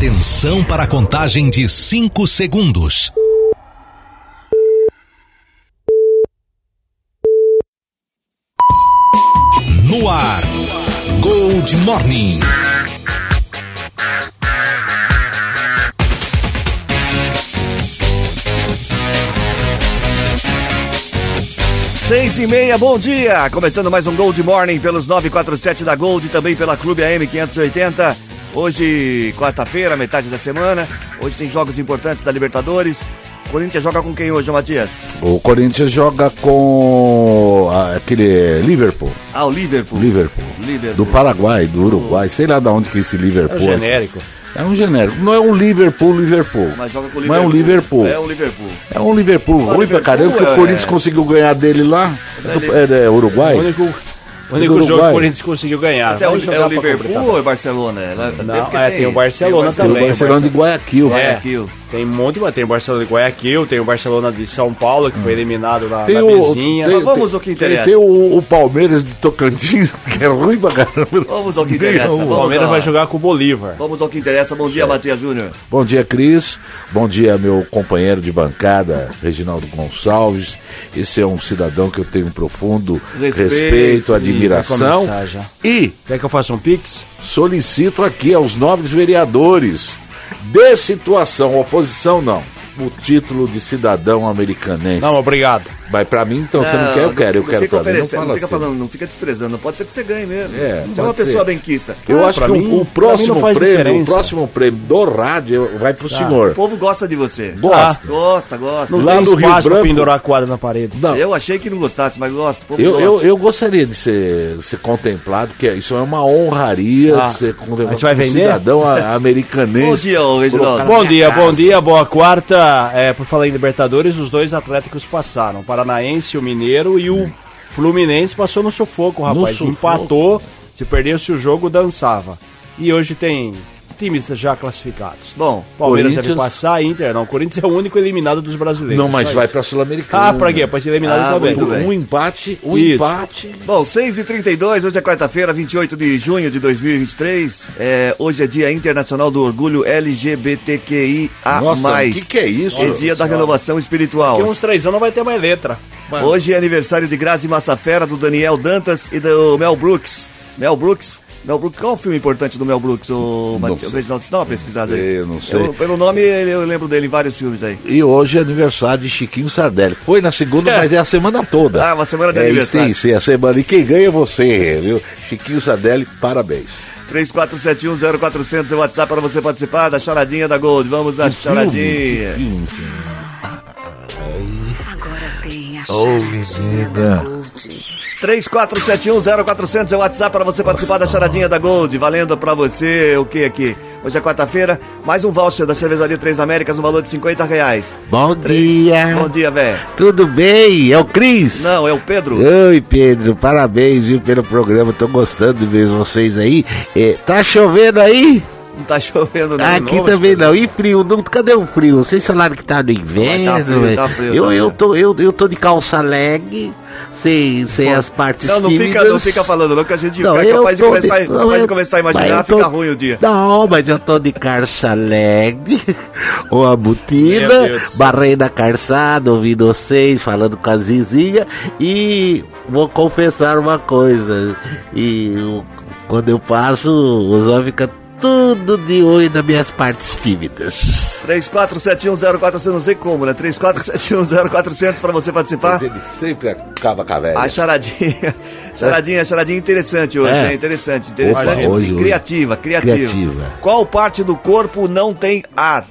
Atenção para a contagem de 5 segundos. No ar, Gold Morning. Seis e meia, bom dia! Começando mais um Gold Morning pelos 947 da Gold, também pela Clube AM 580. Hoje, quarta-feira, metade da semana. Hoje tem jogos importantes da Libertadores. O Corinthians joga com quem hoje, Matias? O Corinthians joga com ah, aquele Liverpool. Ah, o Liverpool. Liverpool. Liverpool. Do Paraguai, do Uruguai, sei lá de onde que é esse Liverpool. É o genérico. É um genérico. Não é um Liverpool, Liverpool. Mas joga com o Não é um Liverpool. É um Liverpool. É um Liverpool ruim pra Liverpool caramba, que é- o Corinthians conseguiu ganhar dele lá. É, do- é, é Uruguai? O único, o único jogo que o Corinthians conseguiu ganhar. Mas é, o, é o Liverpool ou é Barcelona? É, Não, é, tem o Barcelona Tem o também, Barcelona de Guayaquil. É, Guayaquil. Tem um monte, mas tem o Barcelona de Guayaquil, tem o Barcelona de São Paulo, que foi eliminado na, Tem na o, vizinha. tem, Mas vamos tem- ao que tem- interessa. tem o, o Palmeiras de Tocantins, que é ruim pra caramba. Vamos ao que interessa. o Palmeiras ao- vai jogar com o Bolívar. Vamos ao que interessa. Bom dia, Matias Júnior. Bom dia, Cris. Bom dia, meu companheiro de bancada, Reginaldo Gonçalves. Esse é um cidadão que eu tenho um profundo Respeito, respeito, admiração. E Quer que eu faça um pix? solicito aqui aos nobres vereadores de situação, oposição não, o título de cidadão americanense. Não, obrigado. Mas pra mim, então, você não quer, eu quero, eu quero fica pra mim, não fala não fica assim. falando, não fica desprezando. Pode ser que você ganhe mesmo. É, você é uma pode pessoa ser. benquista. Eu Ah, acho que o- mim- o, próximo não prêmio, o próximo prêmio do rádio vai pro O senhor. povo gosta de você. Gosta. Gosta, gosta. Não Lá tem no Rio espaço pra Branco- pendurar a quadra na parede. Não, Eu achei que não gostasse, mas gosta. O povo Eu, gosta. eu, eu gostaria de ser, ser contemplado, porque isso é uma honraria Ah, de ser contemplado você vai como vender? cidadão americanense. Bom dia, ô, Reginaldo. Bom dia, bom dia, boa quarta. É, por falar em Libertadores, os dois atléticos passaram. O Paranaense, o Mineiro e o Fluminense passou no sufoco, rapaz. sufoco. Empatou, se perdesse o jogo, dançava. E hoje tem times já classificados. Bom, Palmeiras deve passar, Inter não. O Corinthians é o único eliminado dos brasileiros. Não, mas Só vai pra Sul-Americana. Ah, pra quê? Pra ser eliminado Ah, também. Um empate, um Isso. empate. Bom, 6h32, hoje é quarta-feira, 28 de junho de 2023. É, hoje é Dia Internacional do Orgulho LGBTQIA+. Nossa, o que, que é isso? É dia da renovação espiritual. Daqui uns três anos vai ter mais letra. Hoje é aniversário de Grazi Massafera, do Daniel Dantas e do Mel Brooks. Mel Brooks? Mel Brooks, qual é o filme importante do Mel Brooks? O Reginaldo, dá uma pesquisada aí. eu não sei. Eu- pelo nome, eu lembro dele em vários filmes aí. E hoje é aniversário de Chiquinho Sardelli. Foi na segunda, mas é a semana toda. Ah, uma semana de é, aniversário. Sim, sim, a semana. E quem ganha é você, viu? Chiquinho Sardelli, parabéns. 34710400 é o WhatsApp para você participar da charadinha da Gold. Vamos à charadinha. Filme. Agora tem a charadinha menina. da Gold. 34710400 é o WhatsApp para você participar da charadinha da Gold. Valendo para você o que aqui? Hoje é quarta-feira, mais um voucher da Cervejaria Três Américas no valor de 50 reais. Bom Três- dia. Bom dia, velho. Tudo bem? É o Cris? Não, é o Pedro. Oi, Pedro. Parabéns, viu, pelo programa. Tô gostando de ver vocês aí. É, tá chovendo aí? Não tá chovendo não. Aqui não, também não. E frio? Não, cadê o frio? Vocês falaram que tá no inverno. Mas tá frio, velho. tá frio, eu, tá eu, tô, eu, eu tô de calça leg, sem, sem as partes Não, não fica, não fica falando não, que a gente Não, é capaz, de começar, de- não, eu- começar a imaginar, tô- fica ruim o dia. Não, mas eu tô de calça leg, uma Meu botina, Deus do céu. barrei na calçada, ouvindo vocês, falando com a Zizinha e vou confessar uma coisa. E quando eu passo, os homens ficam tudo de olho nas minhas partes tímidas. 34710400, eu não sei como, né? 34710400 para você participar. Mas ele sempre acaba com a velha. A charadinha, charadinha, charadinha interessante hoje, É. é interessante, interessante. Opa, hoje, hoje. criativa, criativa, Criativa. Qual parte do corpo não tem ar?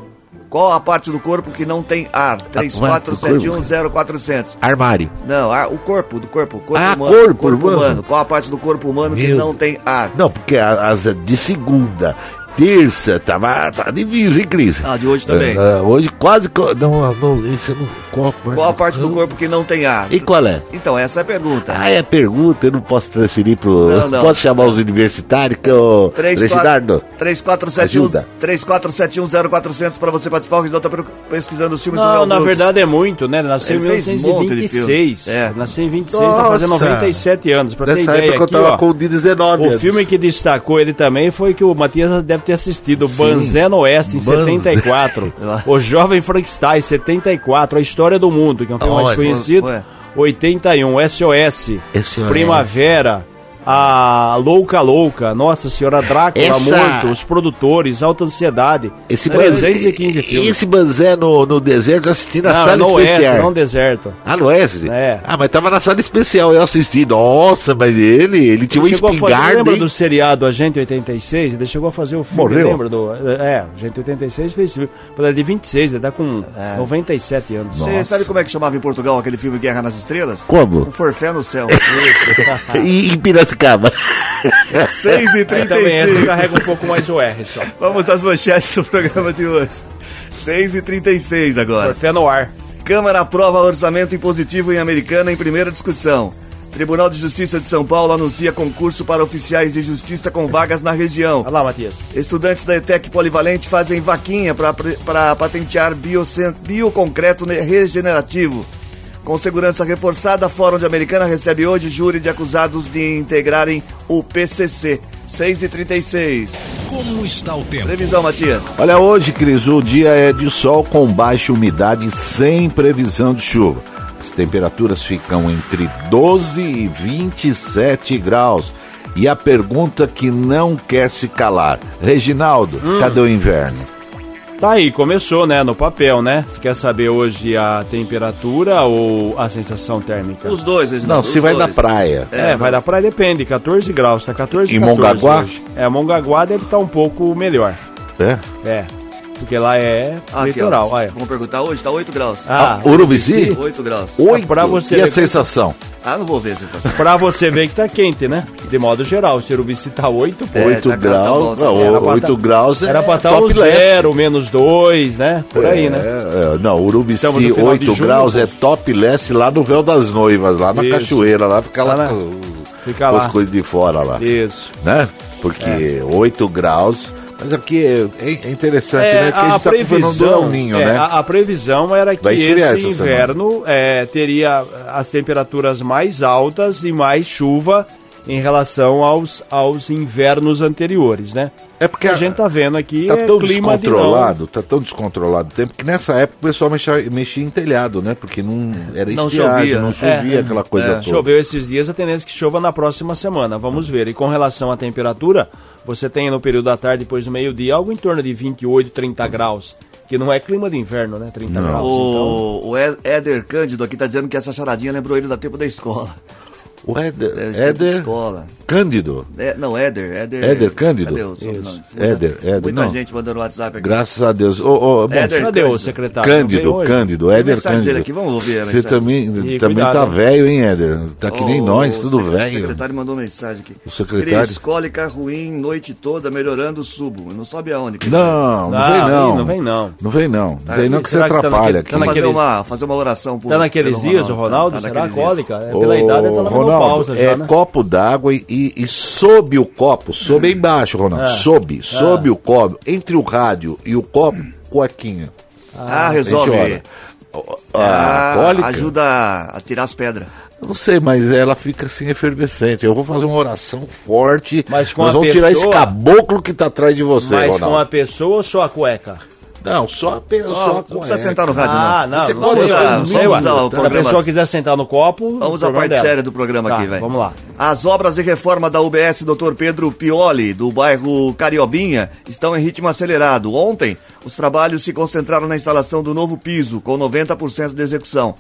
Qual a parte do corpo que não tem ar? parte do 34710400. Armário. Não, ar, o corpo, do corpo, o corpo Ah, humano. corpo humano. Qual a parte do corpo humano que Meu. não tem ar? Não, porque a- as de segunda, terça, tava, tava difícil, hein, Cris? Ah, de hoje também. Ah, hoje quase. Não, não, esse não. Qual, Qual a parte do corpo que não tem ar? E qual é? Então, essa é a pergunta. Ah, é pergunta, eu não posso transferir pro. Não, não. Posso chamar os universitários que eu. Três, Reginaldo. 3471 Ajuda. 34710400 para você participar. O Reginaldo tá pesquisando os filmes do Não, Mel na Brooks. verdade é muito, né? Nasceu em Ele fez um monte de 1926. filme. É. Nasceu em 26, tá fazendo Nossa. 97 anos. Pra ter Nessa ideia época aqui, eu tava ó, com 19 O anos. filme que destacou ele também foi que o Matias deve ter assistido Banzé no Oeste em Banzé. 74, O Jovem Frankenstein 74, A História do Mundo, que é um filme mais conhecido, ué. 81, SOS, SOS. Primavera, a Louca Louca, Nossa Senhora Drácula, Essa- Morto, Os Produtores, Alta Ansiedade, Esse 315 filmes. Esse Banzé no, no deserto assisti na Não, é sala no Oeste, especial. não deserto. Ah, no Oeste? É. Ah, mas tava na sala especial, eu assisti. Nossa, mas ele, ele tinha uma chegou a fazer, espingarda, lembra hein? do seriado Agente 86? Ele chegou a fazer o filme, Morreu? lembra do... É, Agente 86 fez esse filme. Ele é de 26, ele tá com 97 anos. Você sabe como é que chamava em Portugal aquele filme Guerra nas Estrelas? Como? Um forfé no céu. E em Piracicaba. 6 e Aí também essa 36 carrega um pouco mais o R só. Vamos às manchetes do programa de hoje. 6 e 36 agora. Fé no ar. Câmara aprova orçamento impositivo em Americana em primeira discussão. Tribunal de Justiça de São Paulo anuncia concurso para oficiais de justiça com vagas na região. Olha lá, Matias. Estudantes da ETEC Polivalente fazem vaquinha para patentear bioconcreto ne- regenerativo. Com segurança reforçada, Fórum de Americana recebe hoje júri de acusados de integrarem o PCC. 6 e 36 Como está o tempo? Previsão, Matias. Olha, hoje, Cris, o dia é de sol com baixa umidade sem previsão de chuva. As temperaturas ficam entre 12 e 27 graus. E a pergunta que não quer se calar: Reginaldo, cadê o inverno? Tá aí, começou, né, no papel, né? Você quer saber hoje a temperatura ou a sensação térmica? Os dois, Reginaldo, Não, se vai dois. da praia. É, vai da praia, depende, 14 graus, tá 14 E 14 Mongaguá? hoje. É, Mongaguá deve estar um pouco melhor. É? É, porque lá é litoral. Vamos perguntar hoje, tá 8 graus. Ah, Urubici? 8 graus. Oito. pra você e a sensação? Ah, não vou ver se tá pra você ver que tá quente, né? De modo geral, se Urubici tá 8, pô. É, 8 tá- tá graus, bom, tá não. Era pra 8 tá- graus é Era pra estar um topless. 0, menos 2, né? Por aí, É, né? é, não, Urubici Estamos no final de 8 junho, graus pô. é topless lá no véu das noivas, lá na Isso. cachoeira, lá fica lá, Lá na- com, Fica com lá. as coisas de fora lá, Isso. né? Porque 8 graus, mas aqui é, é interessante, É, né? Que a, a, gente tá previsão, um ninho, é, né? a, a previsão era que esse inverno é, teria as temperaturas mais altas e mais chuva em relação aos, aos invernos anteriores, né? É porque a a- gente tá vendo aqui Tá é tão clima de descontrolado, tá tão descontrolado o tempo que nessa época o pessoal mexia, mexia em telhado, né? Porque não era Não estiagem, chovia, não né? chovia É. aquela coisa É. toda. Choveu esses dias, a tendência é que chova na próxima semana. Vamos ver. E com relação à temperatura, você tem no período da tarde, depois do meio-dia, algo em torno de 28, 30 graus. Que não é clima de inverno, né? 30 graus. Então, O, o Ed- Éder Cândido aqui tá dizendo que essa charadinha lembrou ele da tempo da escola. O Éder, É, da Éder escola. Cândido. É, não, Éder, Éder. Éder Cândido? Cadê o sobrenome? Éder, Éder, Muita não. gente mandando WhatsApp aqui. Graças a Deus. Ô, ô, bom, Éder cadê o secretário? Não Cândido? Cândido, Éder mensagem Cândido. dele aqui, vamos ouvir a Você também, E também cuidado, tá velho, hein, Éder? Tá que nem O- nós, tudo o O velho. secretário mandou mensagem aqui. O secretário? Cris, cólica ruim, noite toda, melhorando o subo. Não sobe aonde? Cris? Não, não Ah, vem não. ih, não vem não. Não vem não. Não vem não que você tá atrapalha naquele- aqui. tá fazer naqueles- uma, fazer uma oração por Tá naqueles dias, o Ronaldo? Tá Será naqueles dias. cólica? É, pela idade, tá na Ronaldo, menopausa é já, né? copo d'água e, e, e sob o copo, sob é embaixo, Ronaldo, Ah. sob, sob o copo, entre o rádio e o copo, cuequinha. Ah, A gente resolve. A Ah, cólica? ajuda a tirar as pedras. Eu não sei, mas ela fica assim efervescente. Eu vou fazer uma oração forte. Mas com Nós a vamos tirar esse pessoa- caboclo que tá atrás de você, Mas Ronaldo. com a pessoa ou só a cueca? Não, só a pessoa. Só não precisa sentar no rádio, Ah, não. não, Você não pode usar usar o Se a programa- pessoa quiser sentar no copo, Vamos à problema parte dela. séria do programa Tá, aqui, vai. Vamos lá. As obras de reforma da UBS Dr. Pedro Pioli, do bairro Cariobinha, estão em ritmo acelerado. Ontem, os trabalhos se concentraram na instalação do novo piso, com 90% de execução.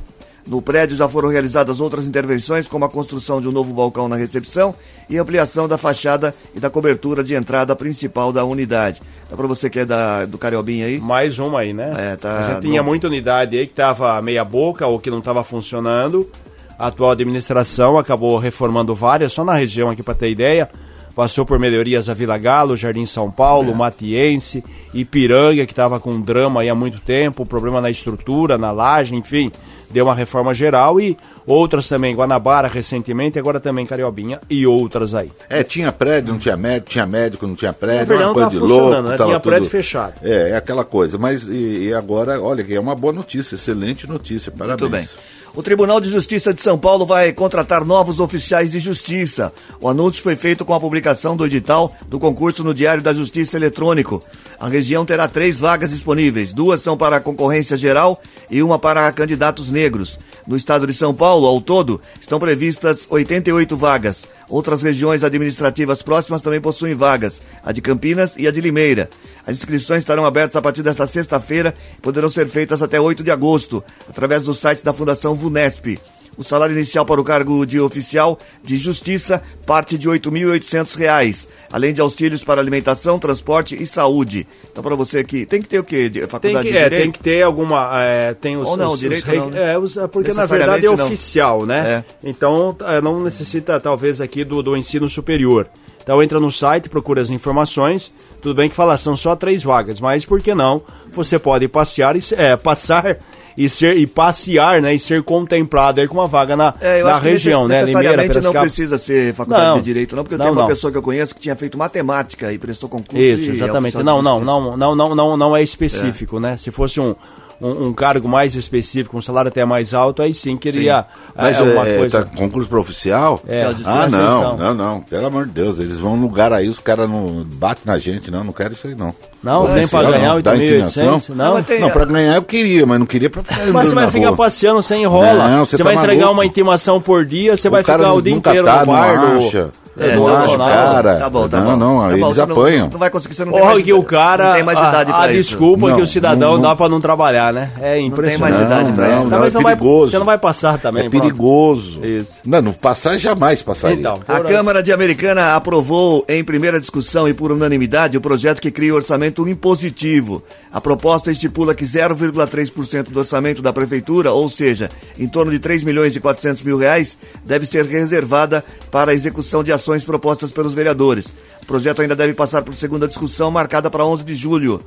No prédio já foram realizadas outras intervenções, como a construção de um novo balcão na recepção e ampliação da fachada e da cobertura de entrada principal da unidade. Dá pra você que é da, do Cariobinha aí? Mais uma aí, né? É, tá A gente tinha muita unidade aí que tava meia boca ou que não estava funcionando. A atual administração acabou reformando várias, só na região aqui para ter ideia. Passou por melhorias a Vila Galo, Jardim São É. Paulo, Matiense, Ipiranga, que estava com um drama aí há muito tempo, problema na estrutura, na laje, enfim. Deu uma reforma geral e outras também, Guanabara recentemente, agora também Cariobinha e outras aí. É, tinha prédio, não tinha médico, tinha médico, não tinha prédio, verdade, uma não coisa de funcionando, louco. né? tava Tinha prédio tudo- fechado. É, é aquela coisa. Mas e, e agora, olha, que é uma boa notícia, excelente notícia, parabéns. Muito bem. O Tribunal de Justiça de São Paulo vai contratar novos oficiais de justiça. O anúncio foi feito com a publicação do edital do concurso no Diário da Justiça Eletrônico. A região terá três vagas disponíveis: duas são para concorrência geral e uma para candidatos negros. No estado de São Paulo, ao todo, estão previstas 88 vagas. Outras regiões administrativas próximas também possuem vagas, a de Campinas e a de Limeira. As inscrições estarão abertas a partir desta sexta-feira e poderão ser feitas até 8 de agosto, através do site da Fundação VUNESP. O salário inicial para o cargo de oficial de justiça parte de R$ 8.800, além de auxílios para alimentação, transporte e saúde. Então, para você que tem que ter o quê? Faculdade tem que, de é, tem que ter alguma. É, tem os, Ou não, os, direito os, não, né? é, os, porque na verdade é não. oficial, né? É. Então é, não necessita talvez aqui do, do ensino superior. Então entra no site, procura as informações. Tudo bem que fala são só três vagas, mas por que não? Você pode passear e é, passar e ser e passear, né, e ser contemplado aí com uma vaga na, É, na região, né, necess- Limeira, necessariamente não precisa ser faculdade Não. de direito, não, porque eu Não, tenho uma não. pessoa que eu conheço que tinha feito matemática e prestou concurso. Isso, é exatamente. Não, não, não, não, não, não, não é específico, né? Se fosse um, um, um cargo mais específico, um salário até mais alto, aí sim queria Mas é, uma é, coisa. tá concurso para oficial? É, ah, não, não, não. Pelo amor de Deus, eles vão num lugar aí, os caras não batem na gente, não. Não quero isso aí, não. Não, nem pra ganhar não. Dá 8.800, intimação? não. tem- Não, pra ganhar eu queria, mas não queria pra ficar Mas você vai ficar rua. passeando sem enrola. Não, você você vai tá entregar maluco. uma intimação por dia, você vai cara ficar o dia inteiro tá, no bar não do. É, não tá acha, bom, não. cara. Tá bom, tá não, bom. não, Tá eles você não- apanham. Não, vai conseguir, você não tem mais que o cara. Não tem mais a- idade a, pra isso. desculpa Não, que o cidadão não, não. dá pra não trabalhar, né? É tem impressionante. mais idade pra não, isso. não, Não, mas é não vai- perigoso. você não vai passar também. É pronto. perigoso. Isso. Não, não passar jamais passaria. Então, A Câmara de Americana aprovou em primeira discussão e por unanimidade o projeto que cria o orçamento impositivo. A proposta estipula que 0,3% do orçamento da prefeitura, ou seja, em torno de 3 milhões e 400 mil reais, deve ser reservada para a execução de ações propostas pelos vereadores. O projeto ainda deve passar por segunda discussão marcada para 11 de julho.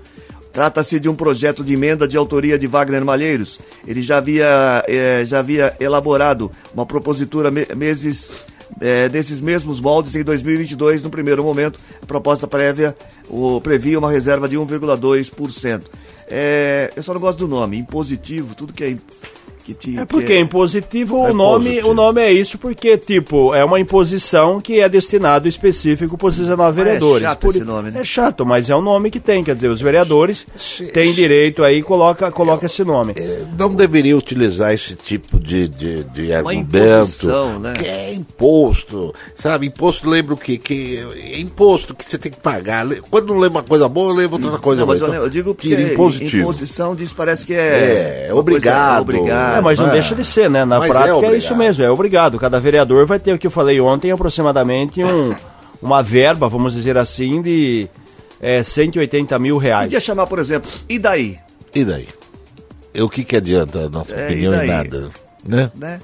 Trata-se de um projeto de emenda de autoria de Wagner Malheiros. Ele já havia, eh, já havia elaborado uma propositura me- meses eh, desses mesmos moldes em 2022. No primeiro momento, a proposta prévia o, previa uma reserva de 1,2%. Eh, eu só não gosto do nome, impositivo, tudo que é. Que te, É porque que é impositivo, É o nome, positivo. o nome é isso porque tipo é uma imposição que é destinado específico para os 19 Ah, é vereadores. chato esse nome, né? É chato, mas é um nome que tem, quer dizer, os vereadores têm direito aí coloca coloca esse nome. É, Não deveria utilizar esse tipo de, de, de argumento. imposição, né? Que é imposto. Sabe, imposto lembra o quê? Que é imposto que você tem que pagar. Quando não lembra uma coisa boa, lembra outra coisa Não, boa. mas eu, Então, eu digo porque tira impositivo. imposição diz parece que é. É, uma coisa obrigado. obrigado. É, mas não é. deixa de ser, né? Na Mas é prática é, obrigado. isso mesmo, é obrigado. Cada vereador vai ter o que eu falei ontem, aproximadamente um, uma verba, vamos dizer assim, de é, 180 mil reais. Podia chamar, por exemplo, e daí? E daí? E o que, que adianta a nossa É, opinião e e nada? Né? Né?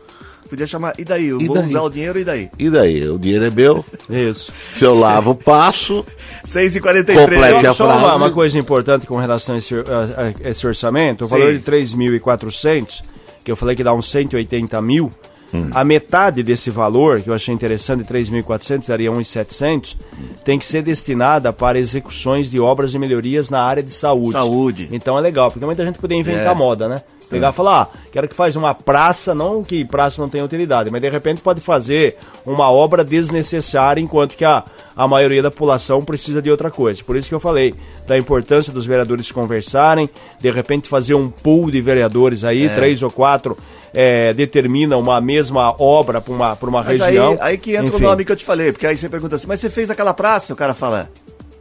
Podia chamar, e daí? Eu E vou daí? usar o dinheiro, e daí? E daí? O dinheiro é meu. Isso. Se eu lavo, passo. 6h43. Complete a Só uma, frase. uma coisa importante com relação a esse, a- a esse orçamento, o Sim. valor de 3.400, que eu falei que dá uns 180 mil, Hum. a metade desse valor, que eu achei interessante, 3.400, daria 1.700, tem que ser destinada para execuções de obras de melhorias na área de saúde. Saúde. Então é legal, porque muita gente poderia inventar É. moda, né? Pegar e falar, ah, quero que faz uma praça, não que praça não tenha utilidade, mas de repente pode fazer uma obra desnecessária, enquanto que a, a maioria da população precisa de outra coisa. Por isso que eu falei da importância dos vereadores conversarem, de repente fazer um pool de vereadores aí, três ou quatro, é, determina uma mesma obra para uma, pra uma Mas aí, região. aí que entra Enfim. o nome que eu te falei, porque aí você pergunta assim, mas você fez aquela praça? O cara fala,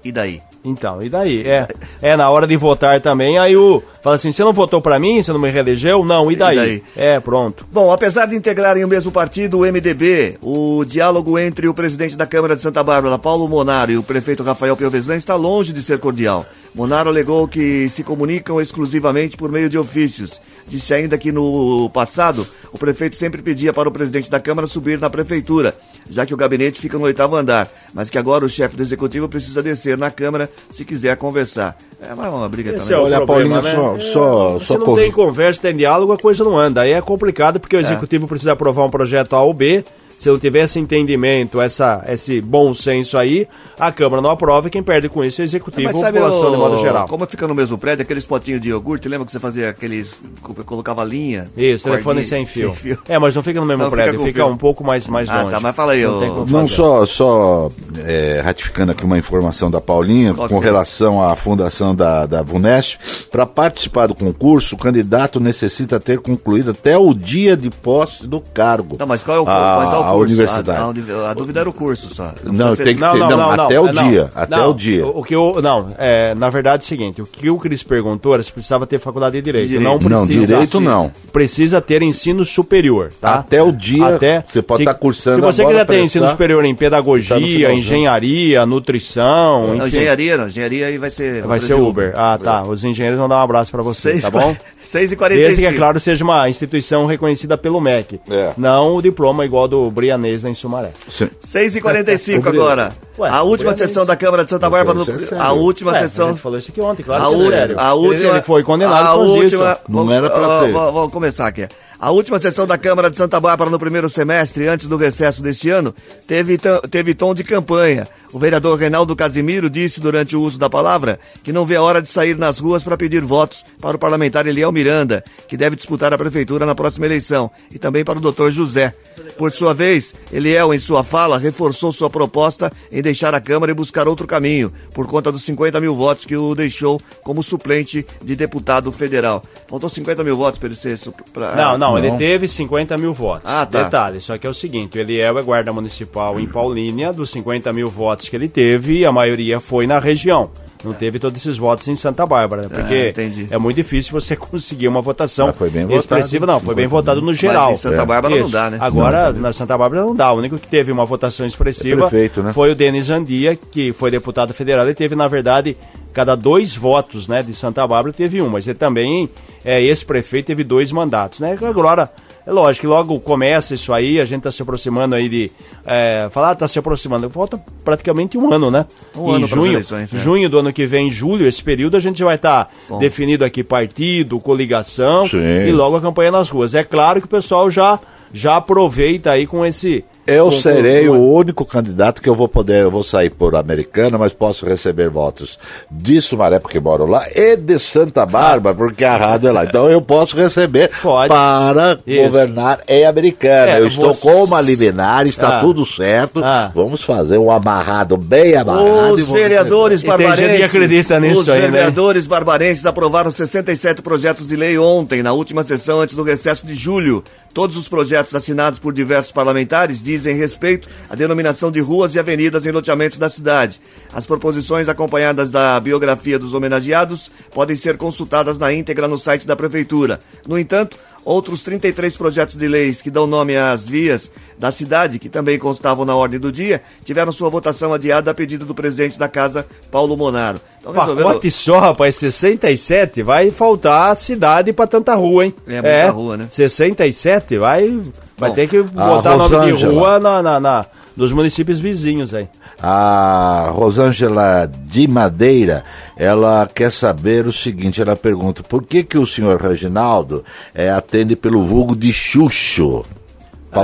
e daí? Então, e daí? É, é na hora de votar também, aí o fala assim, você não votou pra mim, você não me reelegeu? Não, e daí? daí? É, pronto. Bom, apesar de integrarem o mesmo partido, o MDB, o diálogo entre o presidente da Câmara de Santa Bárbara, Paulo Monaro, e o prefeito Rafael Piovesan está longe de ser cordial. Monaro alegou que se comunicam exclusivamente por meio de ofícios. Disse ainda que no passado, o prefeito sempre pedia para o presidente da Câmara subir na prefeitura, já que o gabinete fica no oitavo andar, mas que agora o chefe do executivo precisa descer na Câmara se quiser conversar. É é uma briga Esse também. é o Olha, problema, Paulinho, né? só- só- Se só não corri- tem conversa, tem diálogo, a coisa não anda. Aí é complicado porque o executivo precisa aprovar um projeto A ou B, Se não tiver esse entendimento, essa, esse bom senso aí, a Câmara não aprova e quem perde com isso é o Executivo ou a população de modo geral. Como fica no mesmo prédio, aqueles potinhos de iogurte, lembra que você fazia aqueles. colocava linha? Isso, telefone cordinha, sem fio. É, mas não fica no mesmo Não, fica prédio, fica, fio. um pouco mais, mais Ah, longe. tá, mas fala aí, Não Não só, só é, ratificando aqui uma informação da Paulinha Qual com é? relação à fundação da, da VUNESP, para participar do concurso, o candidato necessita ter concluído até o dia de posse do cargo. Não, mas qual é o, a, mas qual é o a curso? universidade. A, a a dúvida era o curso só. Não, tem ser- que ter- não, até o dia, até não, o dia. O, que eu, não, é, na verdade é o seguinte, o que o Cris perguntou era se precisava ter faculdade de direito. Direito. Não Não, precisa. direito não. Precisa ter ensino superior, tá? Até o dia, Até, você pode estar cursando Se você quiser ter ensino superior em tá pedagogia, finalzinho. engenharia, nutrição, Não, engenharia, não. Engenharia aí vai ser. vai ser Uber. Ah, tá. Os engenheiros vão dar um abraço pra você, tá bom? 6 e Desde 45 que, é claro, seja uma instituição reconhecida pelo MEC. É. Não o diploma igual do Brianês em Sumaré. Sim. 6 e 45 Obrigado. agora. Ué, a última sessão da Câmara de Santa Bárbara. É a última Ué, A sessão. gente falou isso aqui ontem, claro A, que é última, sério. a última, Ele, foi condenado a por isso. última, Não era pra ter. Vamos começar aqui. A última sessão da Câmara de Santa Bárbara no primeiro semestre, antes do recesso deste ano, teve, teve tom de campanha. O vereador Reinaldo Casimiro disse durante o uso da palavra que não vê a hora de sair nas ruas para pedir votos para o parlamentar Eliel Miranda, que deve disputar a prefeitura na próxima eleição, e também para o doutor José. Por sua vez, Eliel, em sua fala, reforçou sua proposta em deixar a Câmara e buscar outro caminho, por conta dos 50 mil votos que o deixou como suplente de deputado federal. Faltou 50 mil votos para ele ser. Pra... Não, não, ele Não. teve 50 mil votos. Ah, tá. Detalhe, só que é o seguinte, ele é o guarda municipal em Paulínia, dos 50 mil votos que ele teve, a maioria foi na região. Não teve todos esses votos em Santa Bárbara, né? porque entendi. é muito difícil você conseguir uma votação Mas bem votado, expressiva. Não, foi bem 50 votado no geral. em Santa É. Bárbara não Isso. dá, né? Agora, na Santa Bárbara não dá. O único que teve uma votação expressiva É prefeito, né? foi o Denis Andia, que foi deputado federal. Ele teve, na verdade, cada dois votos né, de Santa Bárbara teve um, mas ele também, é, esse prefeito teve dois mandatos. Né? Agora, é lógico que logo começa isso aí, a gente está se aproximando aí de. É, falar, está se aproximando. Falta praticamente um ano, né? Um em ano junho, eleições, né? junho do ano que vem, em julho, esse período, a gente vai estar definido aqui partido, coligação Sim. e logo a campanha nas ruas. É claro que o pessoal já, já aproveita aí com esse. Eu serei o único candidato que eu vou poder, eu vou sair por americana, mas posso receber votos de Sumaré, porque moro lá, e de Santa Bárbara, porque a rádio é lá. Então eu posso receber Pode. para Isso. governar em americana. É, eu estou você- com uma liminar, está Ah. tudo certo. Ah. Vamos fazer um amarrado bem amarrado. Os vereadores que barbarenses. acredita nisso os aí, né? vereadores barbarenses aprovaram 67 projetos de lei ontem, na última sessão antes do recesso de julho. Todos os projetos assinados por diversos parlamentares dizem respeito à denominação de ruas e avenidas em loteamentos da cidade. As proposições acompanhadas da biografia dos homenageados podem ser consultadas na íntegra no site da prefeitura. No entanto, Outros 33 projetos de leis que dão nome às vias da cidade, que também constavam na ordem do dia, tiveram sua votação adiada a pedido do presidente da casa, Paulo Monaro. Então, resolveram- Pacote só, rapaz, 67, vai faltar cidade pra tanta rua, hein? É, muita rua, né? 67, vai, vai Bom, ter que botar nome de rua na, na, na- dos municípios vizinhos aí. A Rosângela de Madeira, ela quer saber o seguinte, ela pergunta, por que que o senhor Reginaldo eh, atende pelo vulgo de Xuxo?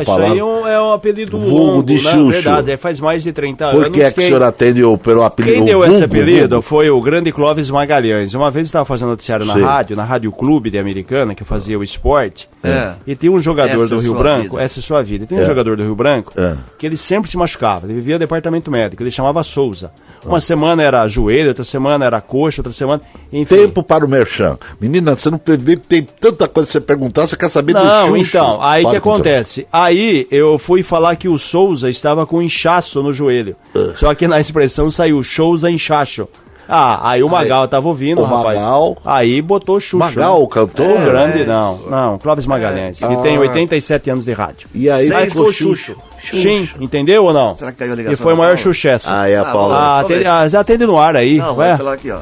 Isso aí é um, é um apelido Vulgo longo, de né? Xuxo. Verdade, é, faz mais de 30 Por anos. que é que o quem- senhor atende o, pelo apelido Quem deu vulgo, esse apelido vulgo? foi o grande Clóvis Magalhães. Uma vez eu estava fazendo noticiário na Sim. rádio, na Rádio Clube de Americana, que eu fazia o esporte. É. E tem um jogador Essa do é Rio sua Branco, vida. essa é sua vida. Tem um É. jogador do Rio Branco É. que ele sempre se machucava. Ele vivia no departamento médico, ele chamava Souza. Uma semana era joelho, outra semana era coxa, outra semana. Enfim. Tempo para o merchan. Menina, você não vê, tem tanta coisa pra você perguntar, você quer saber do Não, Xuxo. então, aí Fala que o senhor. acontece? Aí eu fui falar que o Souza estava com inchaço no joelho. É. Só que na expressão saiu Souza inchaço. Ah, aí o Magal tava ouvindo, o rapaz. Magal- Aí botou Xuxo. Magal, né? o cantor? O grande, É. não. Não, Clóvis Magalhães, que Ah. tem 87 anos de rádio. E aí Aí ficou Xuxo. Xuxo. Sim, entendeu ou não? Será que caiu a ligação E foi o maior sucesso. Aí a Ah, Paula... Ah, atende, ah, atende no ar aí. Não, vai falar aqui, ó.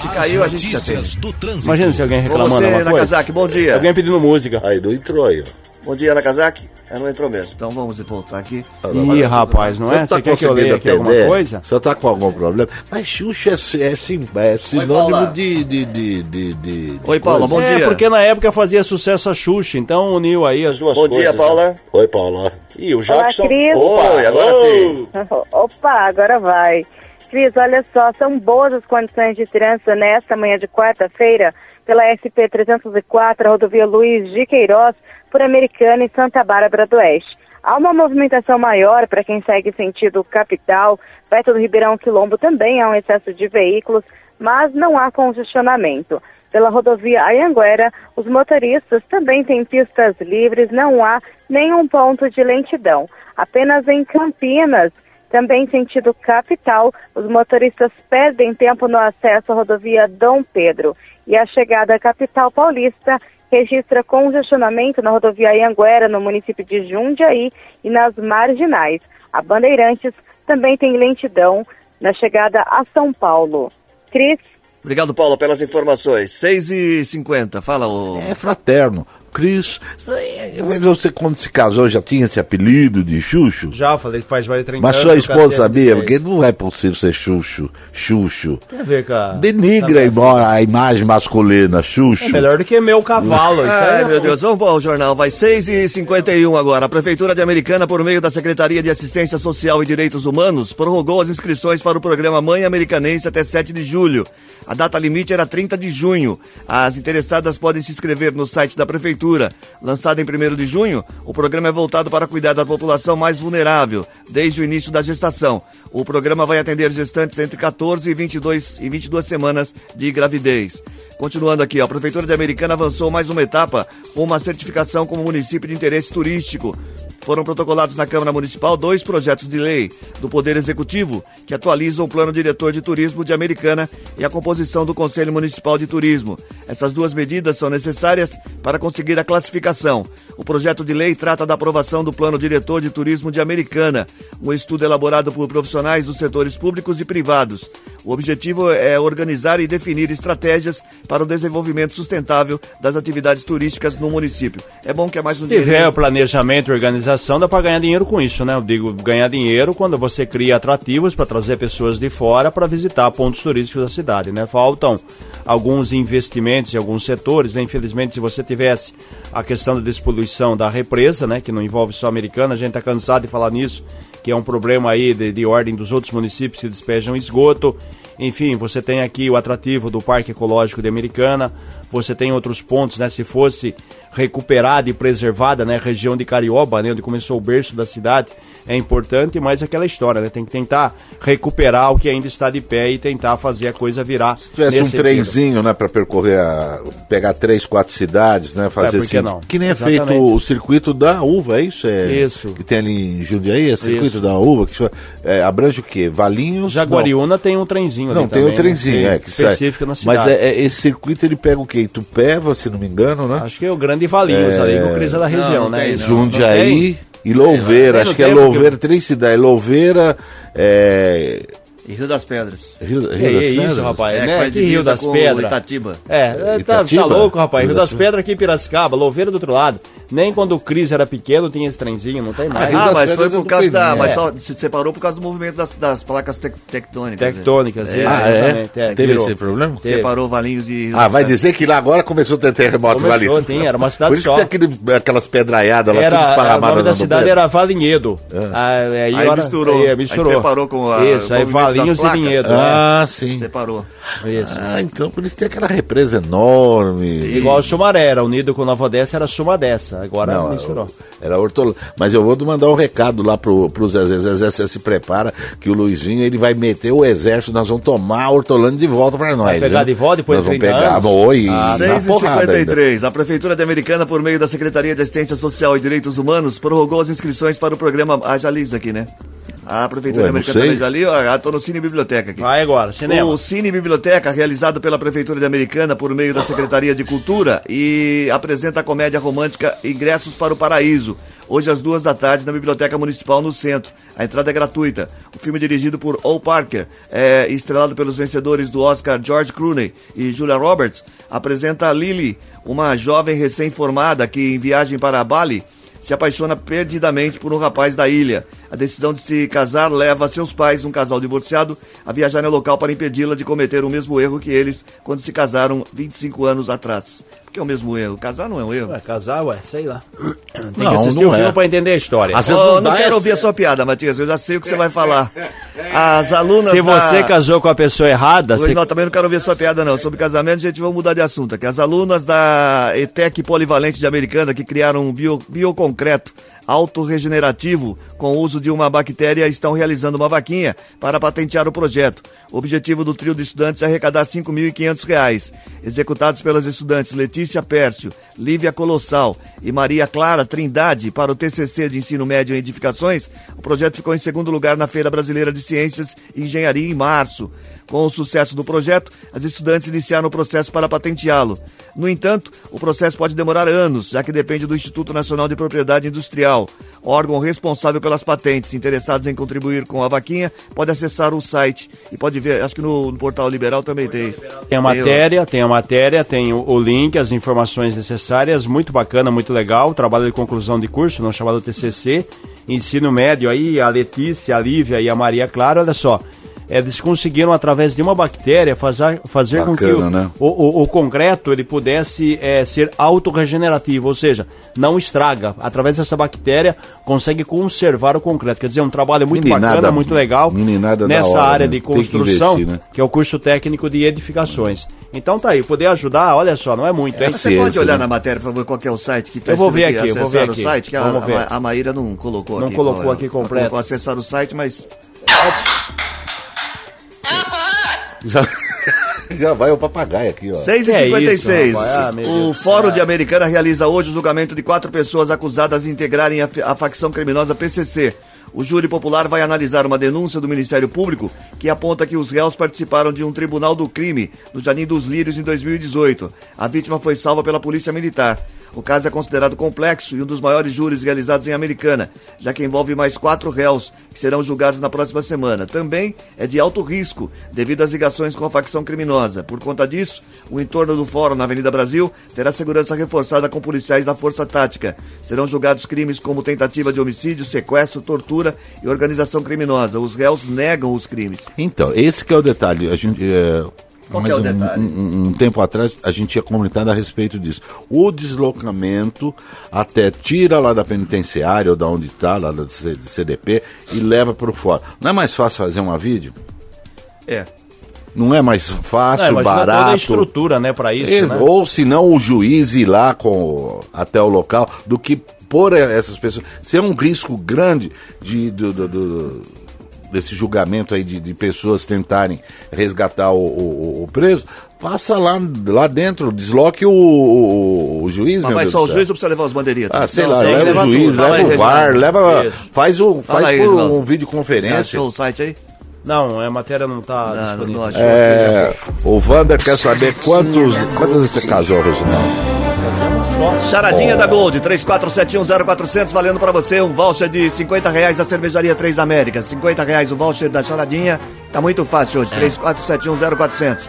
Se caiu, a gente. Notícias do trânsito. Imagina se alguém reclamando você, alguma coisa. Nakazaki, bom dia. Alguém pedindo música. Aí aí, ó. Bom dia, Nakazaki. Ela não entrou mesmo. Então vamos voltar aqui. Ih, rapaz, não é? Você quer que eu leia aqui alguma coisa? Você tá com algum problema? Mas Xuxa é, é, sim- é sinônimo de, de, de, de, de- de Oi, Paula, bom é, dia. porque na época fazia sucesso a Xuxa, então uniu aí as duas Bom coisas. dia, Paula. Oi, Paula. E o Olá, Jackson. Cris. Oi, agora sim. Opa, agora vai. Cris, olha só, são boas as condições de trânsito nesta manhã de quarta-feira pela SP-304, rodovia Luiz de Queiroz, por Americana e Santa Bárbara do Oeste. Há uma movimentação maior para quem segue sentido capital, perto do Ribeirão Quilombo também há um excesso de veículos, mas não há congestionamento. Pela rodovia Ayanguera, os motoristas também têm pistas livres, não há nenhum ponto de lentidão. Apenas em Campinas, também sentido capital, os motoristas perdem tempo no acesso à rodovia Dom Pedro. E a chegada à capital paulista registra congestionamento na rodovia Anhanguera, no município de Jundiaí e nas marginais. A Bandeirantes também tem lentidão na chegada a São Paulo. Cris, Obrigado, Paulo, pelas informações. 6h50. Fala, ô. É fraterno. Cris, você quando se casou já tinha esse apelido de Xuxo? Já falei que faz mais de 30 Mas anos sua esposa sabia, 23. porque não é possível ser Xuxo, Xuxo. A ver com a... Denigra a ima- a imagem masculina, Xuxo. É melhor do que meu cavalo. Isso aí Ai, é- meu Deus, vamos para o jornal. Vai 6h51 agora. A Prefeitura de Americana, por meio da Secretaria de Assistência Social e Direitos Humanos, prorrogou as inscrições para o programa Mãe Americanense até 7 de julho. A data limite era 30 de junho. As interessadas podem se inscrever no site da Prefeitura. Lançado em 1 de junho, o programa é voltado para cuidar da população mais vulnerável, desde o início da gestação. O programa vai atender gestantes entre 14 e 22, e 22 semanas de gravidez. Continuando aqui, a Prefeitura de Americana avançou mais uma etapa com uma certificação como município de interesse turístico. Foram protocolados na Câmara Municipal dois projetos de lei do Poder Executivo que atualizam o Plano Diretor de Turismo de Americana e a composição do Conselho Municipal de Turismo. Essas duas medidas são necessárias para conseguir a classificação. O projeto de lei trata da aprovação do Plano Diretor de Turismo de Americana, um estudo elaborado por profissionais dos setores públicos e privados. O objetivo é organizar e definir estratégias para o desenvolvimento sustentável das atividades turísticas no município. É bom que é mais um Se tiver o planejamento e organização, dá para ganhar dinheiro com isso, né? Eu digo ganhar dinheiro quando você cria atrativos para trazer pessoas de fora para visitar pontos turísticos da cidade, né? Faltam alguns investimentos em alguns setores, né? Infelizmente, se você tivesse a questão da despoluição da represa, né? Que não envolve só a americana, a gente está cansado de falar nisso, que é um problema aí de, de ordem dos outros municípios que despejam esgoto. Enfim, você tem aqui o atrativo do Parque Ecológico de Americana, você tem outros pontos, né? Se fosse recuperada e preservada, né? A região de Carioba, né? Onde começou o berço da cidade, é importante, mas aquela história, né? Tem que tentar recuperar o que ainda está de pé e tentar fazer a coisa virar. Se tivesse um sentido. trenzinho, né, para percorrer, a, pegar três, quatro cidades, né, fazer É, por que assim, não? que nem é Exatamente. feito o circuito da uva, é isso? É, Isso. Que tem ali em Jundiaí, é circuito Isso. da uva, que é, abrange o quê? Valinhos? Jaguariúna tem um trenzinho Não, tem também, um trenzinho, né? é, que sai. específico na cidade. Mas é, é- esse circuito ele pega o quê? Itupeva, se não me engano, né? Acho que é o Grande Valinhos ali, com Cris da região, não né? tem, não. Jundiaí e Louveira, Tem acho que é Louveira, três cidades, Louveira, é... E Rio das Pedras. Rio, Rio Que das isso, Pedras? rapaz, É, né? Que Rio das Pedras. Itatiba. É, é, tá, tá Itatiba? louco, rapaz. Rio Rio das das Pedras aqui em Piracicaba, Louveira do outro lado. Nem quando o Cris era pequeno tinha esse trenzinho, não tem mais. Ah, das mas foi Pedras por causa da. Peninha. Mas É. só se separou por causa do movimento das, das placas tec- tectônicas. né? Tectônicas, É. Ah, é? é, Teve virou. esse problema? Teve. Separou Valinhos e. Rio Ah, vai dizer que lá agora começou a ter terremoto Começou, ali. tem, era uma cidade Por isso só. que tem aquele, aquelas pedraiadas lá, Era, tudo o esparramado nome da cidade era Valinhedo. Ah, aí, misturou. Aí, separou com a- Isso, o aí movimento Valinhos e. Vinhedo. Ah, sim. Separou. é. Isso. Ah, então por isso tem aquela represa enorme. Igual o Sumaré, era unido com Nova Odessa, era Suma dessa. Agora Não, misturou. era Hortolândia. Mas eu vou mandar um recado lá pro, pro Zezé. Zezé, você se prepara que o Luizinho ele vai meter o exército, nós vamos tomar a Hortolândia de volta pra nós. Vai pegar viu? de volta depois nós de vamos 30 pegar, anos? Oi, Ah, na porrada ainda. 6h53. A Prefeitura de Americana, por meio da Secretaria de Assistência Social e Direitos Humanos, prorrogou as inscrições para o programa. Isso aqui, né? A Prefeitura Ué, Americana sei. também já li, ó, ah, tô no Cine Biblioteca aqui. Vai agora, cinema. O Cine Biblioteca, realizado pela Prefeitura de Americana por meio da Secretaria de Cultura e apresenta a comédia romântica Ingressos para o Paraíso, hoje às duas da tarde na Biblioteca Municipal no centro. A entrada é gratuita. O filme é dirigido por Ol Parker, é estrelado pelos vencedores do Oscar George Clooney e Julia Roberts, apresenta a Lily, uma jovem recém-formada que em viagem para Bali se apaixona perdidamente por um rapaz da ilha. A decisão de se casar leva seus pais, um casal divorciado, a viajar no local para impedi-la de cometer o mesmo erro que eles quando se casaram 25 anos atrás. Que é o mesmo erro? Casar não é um erro. Ué, casar, ué, sei lá. Tem Não, que assistir não o filme é. pra entender a história. Às Oh, vezes eu não não quero essa- ouvir a sua piada, Matias. Eu já sei o que você vai falar. As alunas Se da- você casou com a pessoa errada, Hoje você... não, também não quero ouvir sua piada, não. Sobre casamento, gente, vamos mudar de assunto aqui. As alunas da ETEC Polivalente de Americana que criaram um bio, bioconcreto autorregenerativo com o uso de uma bactéria estão realizando uma vaquinha para patentear o projeto. O objetivo do trio de estudantes é arrecadar 5.500 reais. Executados pelas estudantes Letícia Pércio, Lívia Colossal e Maria Clara Trindade para o TCC de Ensino Médio em Edificações, o projeto ficou em segundo lugar na Feira Brasileira de Ciências e Engenharia em março. Com o sucesso do projeto, as estudantes iniciaram o processo para patenteá-lo. No entanto, o processo pode demorar anos, já que depende do Instituto Nacional de Propriedade Industrial, órgão responsável pelas patentes. Interessados em contribuir com a vaquinha, pode acessar o site e pode ver, acho que no, no portal Liberal também tem. Tem a matéria, tem a matéria, tem o, o link, as informações necessárias, muito bacana, muito legal. Trabalho de conclusão de curso, não chamado TCC, ensino médio aí, a Letícia, a Lívia e a Maria Clara, olha só. Eles conseguiram, através de uma bactéria, fazer, fazer com que o, Bacana, né? o, o- o concreto ele pudesse eh, ser autorregenerativo, ou seja, não estraga. Através dessa bactéria, consegue conservar o concreto. Quer dizer, um trabalho muito Meninada- bacana, muito legal nessa hora, área né? de Tem que construção, investir, né? que é o curso técnico de edificações. Então tá aí, poder ajudar, olha só, não é muito, hein? Você ciência, pode olhar né? na matéria para ver qual que é o site que está Eu vou ver aqui, eu vou ver acessar aqui. o site, que a, a, a Maíra não colocou Não aqui. colocou qual é. aqui completo. Colocou acessar o site, mas Já, já vai o papagaio aqui, ó. 6 Que é e 56 isso, rapaz? Ah, O. Fórum de Americana realiza hoje o julgamento de quatro pessoas acusadas de integrarem a, a facção criminosa PCC. O júri popular vai analisar uma denúncia do Ministério Público que aponta que os réus participaram de um tribunal do crime no Jardim dos Lírios em 2018. A vítima foi salva pela Polícia Militar. O caso é considerado complexo e um dos maiores júris realizados em Americana, já que envolve mais quatro réus que serão julgados na próxima semana. Também é de alto risco, devido às ligações com a facção criminosa. Por conta disso, o entorno do fórum na Avenida Brasil terá segurança reforçada com policiais da Força Tática. Serão julgados crimes como tentativa de homicídio, sequestro, tortura e organização criminosa. Os réus negam os crimes. Então, esse é o detalhe. A gente, é, Qual que é o um, detalhe? um- um tempo atrás, a gente tinha comentado a respeito disso. O deslocamento até tira lá da penitenciária ou da onde está, lá do CDP, e leva para o fora. Não é mais fácil fazer uma vídeo? É. Não é mais fácil, É, imagina toda a barato. estrutura, né, pra isso, E- né? Ou se não, o juiz ir lá com, até o local, do que pôr essas pessoas. Se é um risco grande de, do, do- do- desse julgamento aí de, de pessoas tentarem resgatar o, o- o preso, passa lá, lá dentro, desloque o, o- o juiz, Mas meu vai Deus só o juiz ou precisa levar os bandeirinhas? Ah, sei Não, lá, leva o juiz, tudo. Leva o. VAR, leva. Isso. Faz, o, faz aí, por Reginaldo. um videoconferência. Achou o site aí? Não, a matéria não tá Ah, não, disponível. não achou. É, o Vander quer saber quantos, quantas vezes você casou, Reginaldo? Charadinha da Gold, 34710400, valendo pra você um voucher de 50 reais da Cervejaria Três Américas. 50 reais o voucher da Charadinha. Tá muito fácil hoje, 34710400.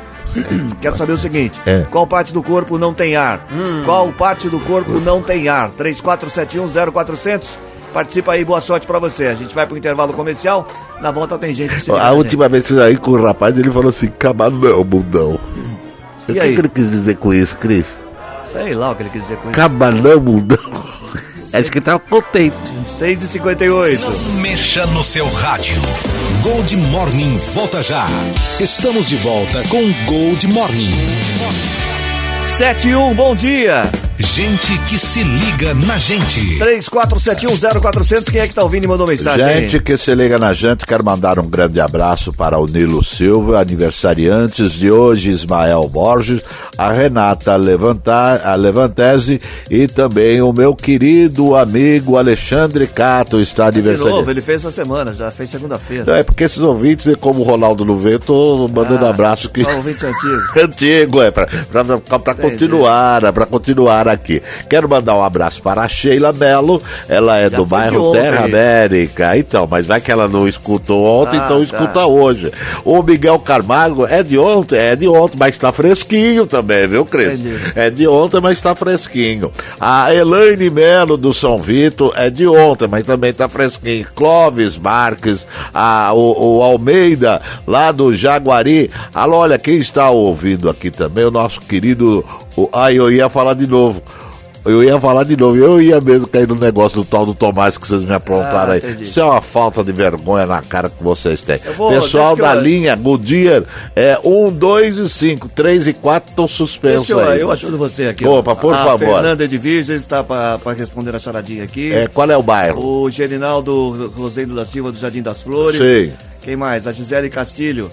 Quero saber o seguinte: É. qual parte do corpo não tem ar? Qual parte do corpo não tem ar? 34710400. Participa aí, boa sorte pra você. A gente vai pro intervalo comercial. Na volta tem gente que se A última vez que eu saí com o rapaz, ele falou assim, cabanão, bundão. O que, E aí? que ele quis dizer com isso, Cris? Sei lá o que ele quis dizer com isso. Cabanão, bundão. Acho que ele tava contente. 6h58. Não mexa no seu rádio. Gold Morning volta já. Estamos de volta com Gold Morning. 71, bom dia. Gente que se liga na gente. 34710400, quem é que tá ouvindo e mandou mensagem? Gente que se liga na gente, quero mandar um grande abraço para o Nilo Silva, aniversariantes de hoje, Ismael Borges, a Renata Levanta, a Levantese e também o meu querido amigo Alexandre Cato está De novo, aniversariante. ele fez essa semana, já fez segunda-feira. É porque esses ouvintes, como o Ronaldo não vê, eu tô mandando Ah, abraço que Só ouvintes antigos. antigo, é, pra continuar, é pra continuar ar aqui. Quero mandar um abraço para a Sheila Melo, ela é Já do bairro. Terra América. Então, mas vai que ela não escutou ontem, Ah, então tá. escuta hoje. O Miguel Carmago é de ontem, é de ontem, mas está fresquinho também, viu, Cris? É de ontem, mas está fresquinho. A Elaine Melo do São Vito é de ontem, mas também está fresquinho. Clóvis Marques, a, o, o Almeida, lá do Jaguari. Alô, olha, quem está ouvindo aqui também, o nosso querido. Ai, eu ia falar de novo. Eu ia falar de novo, eu ia mesmo cair no negócio do tal do Tomás que vocês me aprontaram Ah, aí. entendi. Isso é uma falta de vergonha na cara que vocês têm. Vou- Pessoal da eu- linha Goodyear, é 1, 2 e 5, 3 e 4 estão suspensos eu, aí. eu ajudo você aqui. Opa, por a favor. Fernanda Edviges está para responder a charadinha aqui. É, qual é o bairro? O Gerinaldo Rosendo da Silva do Jardim das Flores. Sim. Quem mais? A Gisele Castilho.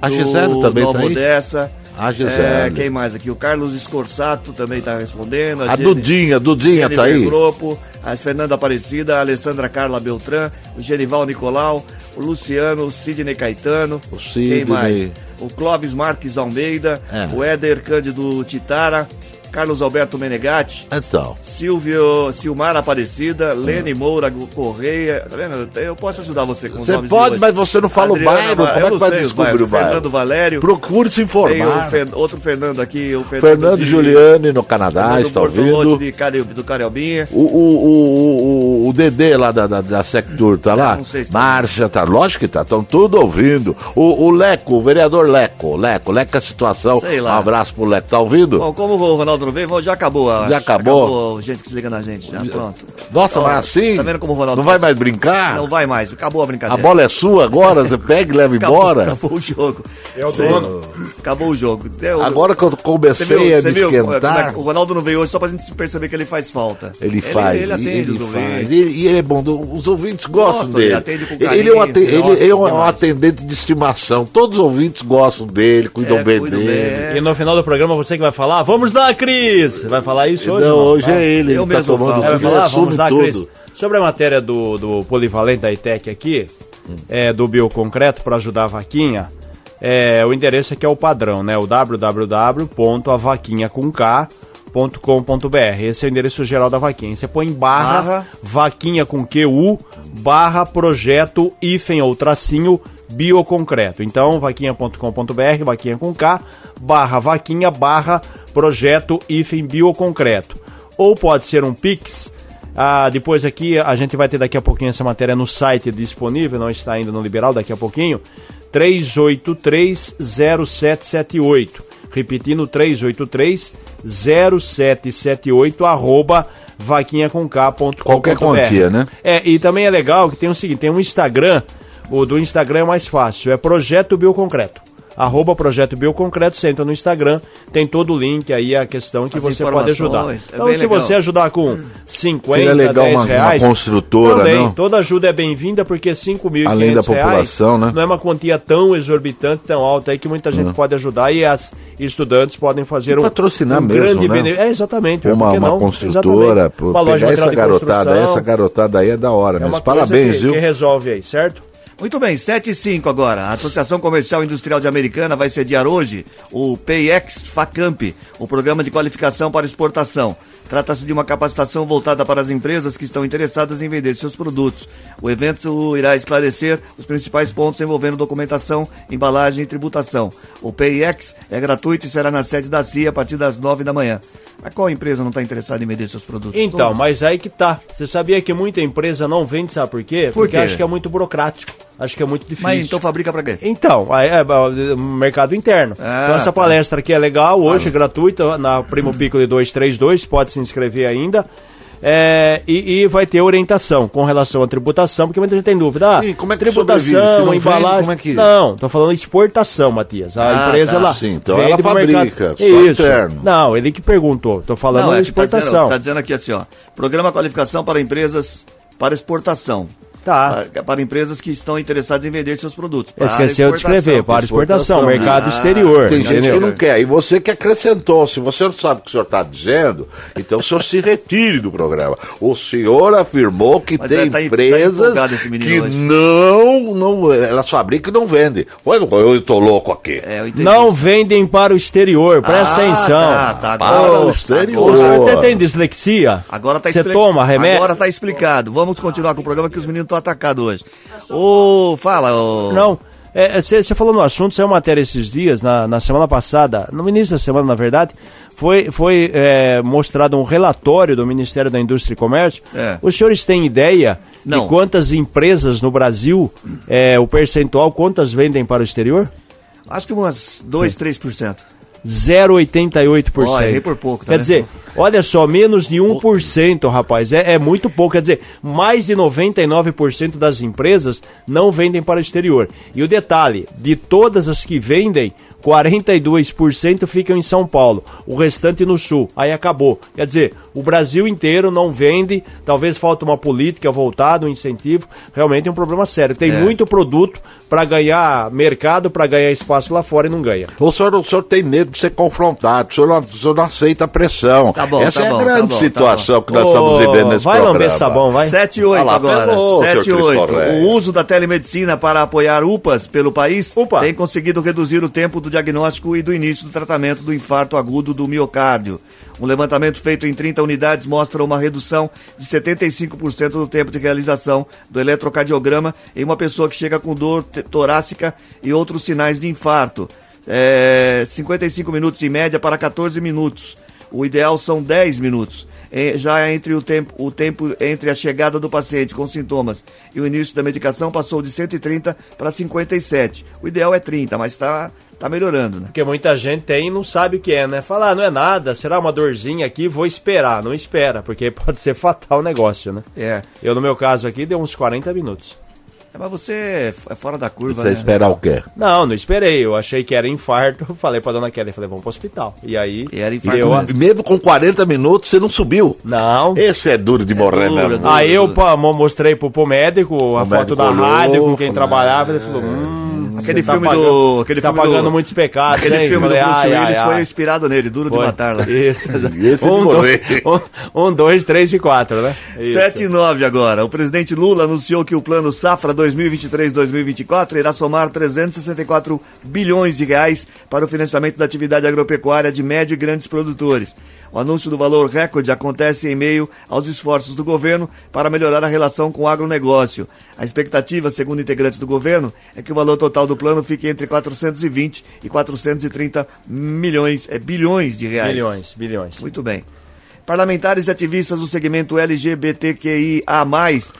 A Gisele também Nova tá aí? Odessa. A Gisele. É, quem mais aqui? O Carlos Escorsato também está respondendo. A Jenny- Dudinha, Dudinha tá Jennifer aí? Grupo, a Fernanda Aparecida, a Alessandra Carla Beltrán, o Genival Nicolau, o Luciano, o Sidney Caetano. O Sidney. Quem mais? O Clóvis Marques Almeida, É. o Éder Cândido Titara, Carlos Alberto Menegatti, Então, Silvio, Silmar Aparecida, Lene Moura Correia. Tá vendo? Eu posso ajudar você com os Você pode, mas você não fala o bairro, como é que vai descobrir o bairro? Fernando Valério. procure se informar. Fer- outro Fernando aqui, o Fernando, Fernando de- Giuliani no Canadá, está ouvindo. de Cari- do Cariobinha. O, o, o, o, o Dedê lá da, da, da Sectur tá lá? não sei se tá. Márcia tá, lógico que tá, estão tudo ouvindo. O, o Leco, o vereador Leco, Leco, Leco a situação. Sei lá. Um abraço pro Leco, tá ouvindo? Bom, como o Ronaldo não veio, vamos- já acabou. eu Já acho. acabou? gente que se liga na gente, já, pronto. Nossa, Ó, mas assim? Tá vendo como o Ronaldo Não vai faz? mais brincar? Não vai mais, acabou a A brincadeira. bola é sua agora, você pega e leva acabou, embora? Acabou o jogo. É o dono. Acabou o jogo. Deu- Agora que eu comecei viu, a me viu é esquentar, que o Ronaldo não veio hoje só pra gente perceber que ele faz falta. ele faz, Ele, atende ele os faz. ouvintes. E e ele é bom, os ouvintes gostam dele. ele atende com ele, é um, ele é um- um atendente de estimação. Todos os ouvintes gostam dele, cuidam É, bem dele. bem. E no final do programa você que vai falar, vamos lá, Cris! Vai falar isso hoje? Não, hoje é ele, Eu ele tá mesmo tomando falo. É, vai tudo, falar, vamos lá. Cris. Sobre a matéria do, do polivalente da ITEC aqui, é, do bioconcreto, para ajudar a vaquinha, é, o endereço aqui é o padrão, né? O www.avaquinhacomk.com.br. Esse é o endereço geral da vaquinha. Você põe barra, Barra. vaquinha com QU, barra projeto, hífen ou tracinho, bioconcreto. Então, vaquinha.com.br, vaquinha com K, barra vaquinha, barra projeto, hífen bioconcreto. Ou pode ser um Pix, ah, depois aqui, a gente vai ter daqui a pouquinho essa matéria no site disponível, não está ainda no Liberal, daqui a pouquinho, 3830778. Repetindo, 3830778, arroba. Qualquer quantia, né? É, e também é legal que tem o seguinte, tem um Instagram, o do Instagram é mais fácil, é Projeto Bioconcreto. Arroba Projeto Bioconcreto, você entra no Instagram, tem todo o link aí, a questão que As você pode ajudar. é então, se legal. você ajudar com 50, Seria legal 10 uma- uma reais... construtora, também, não? toda ajuda é bem-vinda, porque 5.500 Além da reais população, né? não é uma quantia tão exorbitante, tão alta aí que muita gente pode ajudar e as estudantes podem fazer um, patrocinar um mesmo, grande né? benefício. É, exatamente. Uma, por uma não? construtora, pô, uma loja pegar essa garotada, essa garotada aí é da hora é mesmo. uma coisa Parabéns, que, viu? que resolve aí, certo? Muito bem, 7 e 5 agora. A Associação Comercial Industrial de Americana vai sediar hoje o PayEx FACamp, o programa de qualificação para exportação. Trata-se de uma capacitação voltada para as empresas que estão interessadas em vender seus produtos. O evento irá esclarecer os principais pontos envolvendo documentação, embalagem e tributação. O PayEx é gratuito e será na sede da CIA a partir das 9 da manhã. Mas qual empresa não está interessada em vender seus produtos? Então, Todas. mas aí que tá. Você sabia que muita empresa não vende, sabe por quê? Por Porque quê? acho que é muito burocrático. Acho que é muito difícil. Mas então fabrica para quê? Então, aí é, é, mercado interno. Ah, então essa tá. palestra aqui é legal, hoje gratuita, na Primo Piccoli 232, pode se inscrever ainda. É, e, e vai ter orientação com relação à tributação, porque muita gente tem dúvida. Ah, Sim, como é que tributação, não vende, embalagem. como é que- Não, tô falando exportação, Matias. A Ah, empresa tá. lá. Sim, então vende ela fabrica, Isso. interno. Não, ele que perguntou. Tô falando é de que tá dizendo, exportação. tá dizendo aqui assim, ó. Programa qualificação para empresas para exportação. Tá. Para, para empresas que estão interessadas em vender seus produtos. Para esqueceu de escrever, para exportação, exportação, mercado Ah, exterior. Tem gente que não quer. E você que acrescentou. Se você não sabe o que o senhor está dizendo, então o senhor se retire do programa. O senhor afirmou que Mas tem é, tá tá empresas menino que hoje. não, não. Elas fabricam e não vendem. Ué, eu estou louco aqui. É, Não isso. vendem para o exterior, presta Ah, atenção. Tá, tá, Para o exterior. O senhor Boa. até tem dislexia? Agora tá Você toma remédio? Agora tá explicado. Vamos continuar com o programa que os meninos estão atacados hoje. Ô, fala, ô. Não. Você falou no assunto, saiu matéria esses dias, na, na semana passada, no início da semana, na verdade, foi, foi é, mostrado um relatório do Ministério da Indústria e Comércio. É. Os senhores têm ideia Não. de quantas empresas no Brasil, é, o percentual, quantas vendem para o exterior? Acho que umas 2, 3%. 0,88%. Ó, errei por pouco, tá Quer vendo? dizer, olha só, menos de 1%, rapaz. É, é muito pouco. Quer dizer, mais de 99% das empresas não vendem para o exterior. E o detalhe, de todas as que vendem, 42% ficam em São Paulo, o restante no Sul. Aí acabou. Quer dizer, o Brasil inteiro não vende, talvez falta uma política voltada, um incentivo. Realmente é um problema sério. Tem É. muito produto para ganhar mercado, para ganhar espaço lá fora e não ganha. O senhor, o senhor tem medo de ser confrontado, o senhor não, o senhor não aceita a pressão. Tá bom, Essa tá é bom, a tá grande bom, tá situação que nós Ô, estamos vivendo nesse vai programa. lamber sabão, vai. 7 e 8 Ah lá, agora. pegou, 7 e senhor 8. Cristo Rei. O uso da telemedicina para apoiar UPAs pelo país Upa. tem conseguido reduzir o tempo do diagnóstico e do início do tratamento do infarto agudo do miocárdio. Um levantamento feito em 30 unidades mostra uma redução de 75% do tempo de realização do eletrocardiograma em uma pessoa que chega com dor torácica e outros sinais de infarto. É, 55 minutos em média para 14 minutos. O ideal são 10 minutos. É, já entre o tempo, o tempo entre a chegada do paciente com sintomas e o início da medicação passou de 130 para 57. O ideal é 30, mas está tá melhorando, né? Porque muita gente tem e não sabe o que é, né? Fala, ah, não é nada, será uma dorzinha aqui, vou esperar. Não espera, porque pode ser fatal o negócio, né? É. Eu, no meu caso aqui, deu uns 40 minutos. É, Mas você é é fora da curva, Você né? esperar o quê? Não, não esperei. Eu achei que era infarto. Falei pra dona Kelly, falei, vamos pro hospital. E aí. E era infarto deu a- mesmo. Mesmo com 40 minutos, você não subiu. Não. Esse é duro de morrer duro, é duro. Aí eu mo- mostrei pro, pro médico a O foto médico da olhou, rádio com quem falou, trabalhava. Ele falou, hum. Aquele tá filme pagando- do. Aquele tá filme pagando do, muitos pecados, Aquele hein? filme Falei, do Bruce ai, Willis ai, foi ai. inspirado nele, Duro de Foi. Matar lá. Isso. Esse de um, dois, um, um, dois, três e quatro, né? Isso. 7 e 9 agora. O presidente Lula anunciou que o plano Safra 2023-2024 irá somar 364 bilhões de reais para o financiamento da atividade agropecuária de médio e grandes produtores. O anúncio do valor recorde acontece em meio aos esforços do governo para melhorar a relação com o agronegócio. A expectativa, segundo integrantes do governo, é que o valor total do plano fique entre 420 e 430 milhões, é, bilhões de reais. Bilhões, bilhões. Muito bem. Parlamentares e ativistas do segmento LGBTQIA+,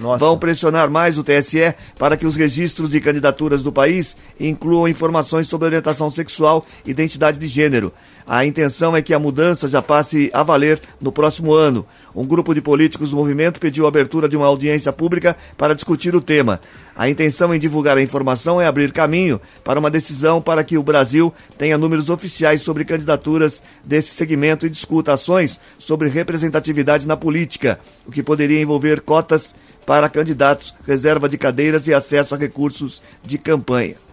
Nossa. vão pressionar mais o TSE para que os registros de candidaturas do país incluam informações sobre orientação sexual e identidade de gênero. A intenção é que a mudança já passe a valer no próximo ano. Um grupo de políticos do movimento pediu a abertura de uma audiência pública para discutir o tema. A intenção em divulgar a informação é abrir caminho para uma decisão para que o Brasil tenha números oficiais sobre candidaturas desse segmento e discuta ações sobre representatividade na política, o que poderia envolver cotas para candidatos, reserva de cadeiras e acesso a recursos de campanha.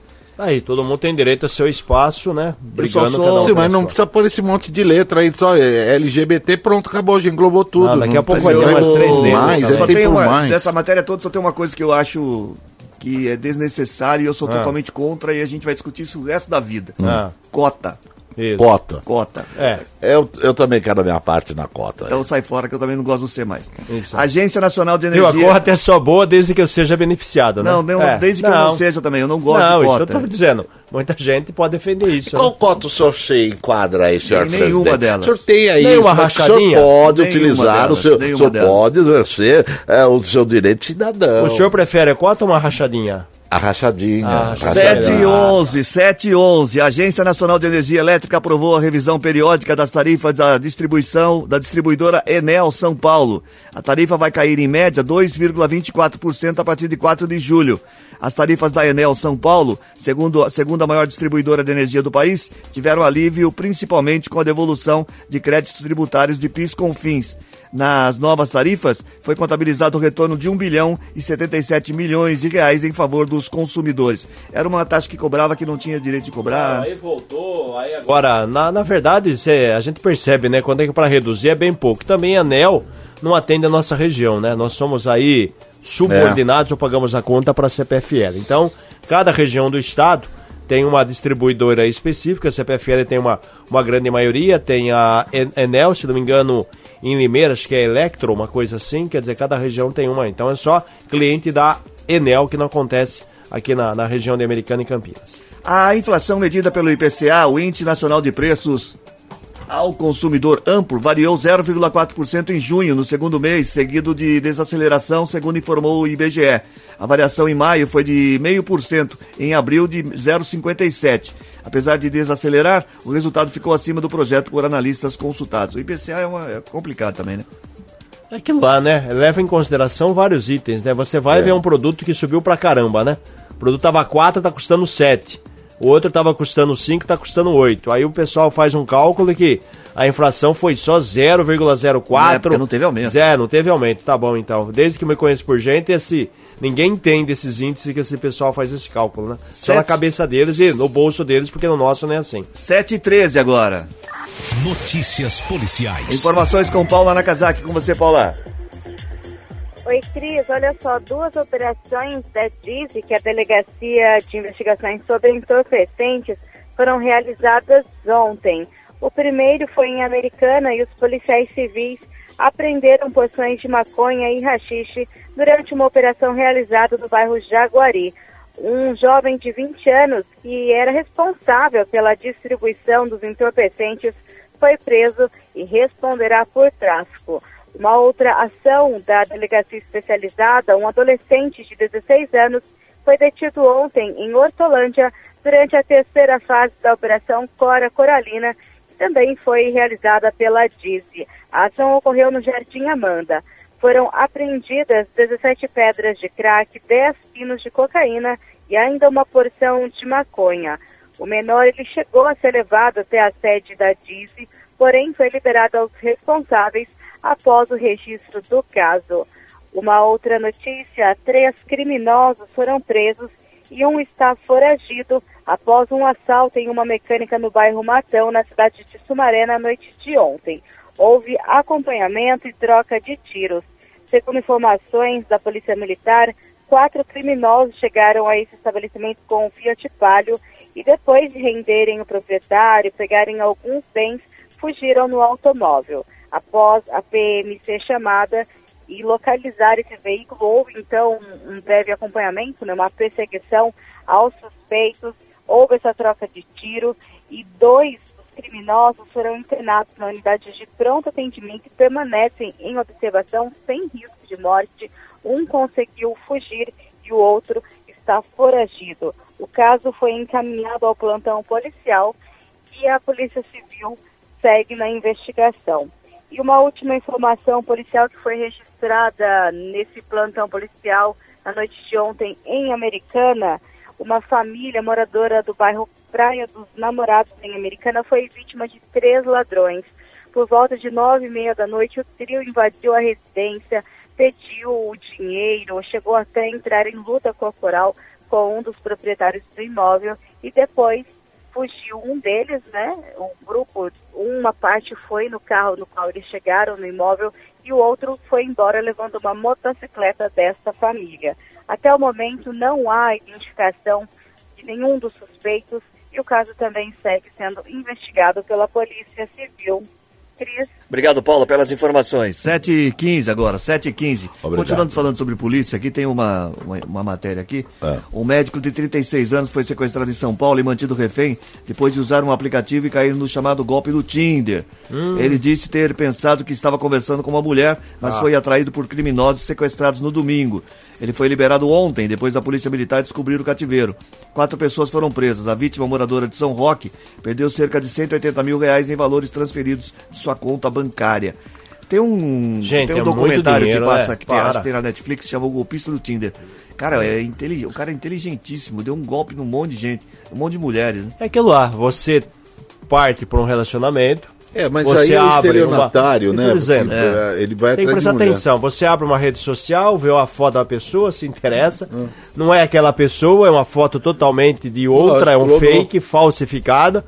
Aí, todo mundo tem direito ao seu espaço, né? Brigando sou- cada um Sim, mas não sua. precisa pôr esse monte de letra aí, só é LGBT, pronto, acabou, já englobou tudo. Não, daqui a pouco vai ter umas pôr três letras, Mais, tá é só tem uma, mais. dessa matéria toda só tem uma coisa que eu acho que é desnecessário e eu sou Ah. totalmente contra e a gente vai discutir isso o resto da vida. Ah. Cota. Isso. Cota. Cota. É. Eu, eu também quero a minha parte na cota. Então sai fora que eu também não gosto do C mais. Isso. Agência Nacional de Viu? A Energia. cota é só boa desde que eu seja beneficiado, né? Não, não, É. desde que eu não seja também, eu não gosto Não, de isso que eu cota. tô dizendo. Muita gente pode defender isso. Qual né? cota o senhor se enquadra aí, senhor Em nenhuma presidente? delas. O senhor tem aí, Nenhuma mas o rachadinha? senhor pode Nenhuma utilizar, delas, o senhor, o senhor pode exercer é, o seu direito de cidadão. O senhor prefere a cota ou uma rachadinha? A rachadinha. Ah, rachadinha. 7 e 11, 7 e 11. A Agência Nacional de Energia Elétrica aprovou a revisão periódica das tarifas da distribuição da distribuidora Enel São Paulo. A tarifa vai cair em média 2,24% a partir de 4 de julho. As tarifas da Enel São Paulo, segundo, segundo a maior distribuidora de energia do país, tiveram alívio principalmente com a devolução de créditos tributários de PIS com fins. Nas novas tarifas, foi contabilizado o retorno de 1 bilhão e 77 milhões de reais em favor dos consumidores. Era uma taxa que cobrava que não tinha direito de cobrar. Aí voltou, aí agora, na, na verdade, cê, a gente percebe, né, quando é que para reduzir é bem pouco. Também a ANEL não atende a nossa região, né? Nós somos aí subordinados ou pagamos a conta para a CPFL. Então, cada região do estado tem uma distribuidora específica, a CPFL tem uma, uma grande maioria, tem a En- Enel, se não me engano, em Limeira, acho que é Electro, uma coisa assim, quer dizer, cada região tem uma. Então é só cliente da Enel que não acontece aqui na, na região de Americana e Campinas. A inflação medida pelo IPCA, o Índice Nacional de Preços ao Consumidor Amplo, variou 0,4% em junho, no segundo mês, seguido de desaceleração, segundo informou o IBGE. A variação em maio foi de 0,5%, em abril de 0,57%. Apesar de desacelerar, o resultado ficou acima do projeto por analistas consultados. O IPCA é, uma, é complicado também, né? É aquilo lá, né? Leva em consideração vários itens, né? Você vai ver um produto que subiu pra caramba, né? O produto tava 4, tá custando 7. O outro tava custando 5, tá custando 8. Aí o pessoal faz um cálculo que a inflação foi só 0,04. É, porque não teve aumento. Zero, não teve aumento. Tá bom, então. Desde que me conheço por gente, esse ninguém entende esses índices que esse pessoal faz esse cálculo, né? Só na Sete. cabeça deles e no bolso deles, porque no nosso não é assim. 7 e 13 agora. Notícias policiais. Informações com Paula Nakazaki. Com você, Paula. Oi, Cris. Olha só, duas operações da DISE, que é a Delegacia de Investigações sobre Entorpecentes, foram realizadas ontem. O primeiro foi em Americana e os policiais civis apreenderam porções de maconha e rachixe durante uma operação realizada no bairro Jaguari. Um jovem de 20 anos que era responsável pela distribuição dos entorpecentes foi preso e responderá por tráfico. Uma outra ação da delegacia especializada, um adolescente de 16 anos foi detido ontem em Hortolândia durante a terceira fase da Operação Cora Coralina, que também foi realizada pela DISE. A ação ocorreu no Jardim Amanda. Foram apreendidas 17 pedras de crack, 10 quilos de cocaína e ainda uma porção de maconha. O menor ele chegou a ser levado até a sede da DISE, porém foi liberado aos responsáveis após o registro do caso. Uma outra notícia: três criminosos foram presos e um está foragido após um assalto em uma mecânica no bairro Matão, na cidade de Sumaré, na noite de ontem. Houve acompanhamento e troca de tiros. Segundo informações da Polícia Militar, quatro criminosos chegaram a esse estabelecimento com um Fiat Palio e depois de renderem o proprietário, pegarem alguns bens, fugiram no automóvel. Após a PM ser chamada e localizar esse veículo, houve então um breve acompanhamento, né, uma perseguição aos suspeitos, houve essa troca de tiro e dois dos criminosos foram internados na unidade de pronto atendimento e permanecem em observação sem risco de morte. Um conseguiu fugir e o outro está foragido. O caso foi encaminhado ao plantão policial e a Polícia Civil segue na investigação. E uma última informação policial que foi registrada nesse plantão policial na noite de ontem em Americana, uma família moradora do bairro Praia dos Namorados em Americana foi vítima de três ladrões. Por volta de nove e meia da noite, o trio invadiu a residência, pediu o dinheiro, chegou até a entrar em luta corporal com um dos proprietários do imóvel e depois fugiu um deles, né? O grupo, uma parte foi no carro no qual eles chegaram no imóvel e o outro foi embora levando uma motocicleta desta família. Até o momento não há identificação de nenhum dos suspeitos e o caso também segue sendo investigado pela Polícia Civil. Obrigado, Paulo, pelas informações. 7h15 agora, 7h15. Obrigado. Continuando falando sobre polícia, aqui tem uma, uma, uma matéria aqui. É. Um médico de 36 anos foi sequestrado em São Paulo e mantido refém depois de usar um aplicativo e cair no chamado golpe do Tinder. Ele disse ter pensado que estava conversando com uma mulher, mas foi atraído por criminosos sequestrados no domingo. Ele foi liberado ontem, depois da Polícia Militar descobrir o cativeiro. Quatro pessoas foram presas. A vítima, moradora de São Roque, perdeu cerca de 180 mil reais em valores transferidos de sua conta bancária. Tem um, Gente, tem um é documentário dinheiro, que passa, né? que tem, acho que tem na Netflix, chama O Golpista do Tinder. Cara, é intelig... o cara é inteligentíssimo, deu um golpe num monte de gente, um monte de mulheres. Né? É aquilo lá, você parte para um relacionamento. É, mas você aí é o abre estelionatário, uma... né? Dizendo, Porque, é, ele vai Tem que prestar atenção. Você abre uma rede social, vê uma foto da pessoa, se interessa. Hum. Não é aquela pessoa, é uma foto totalmente de outra, Lógico, é um fake, falsificada.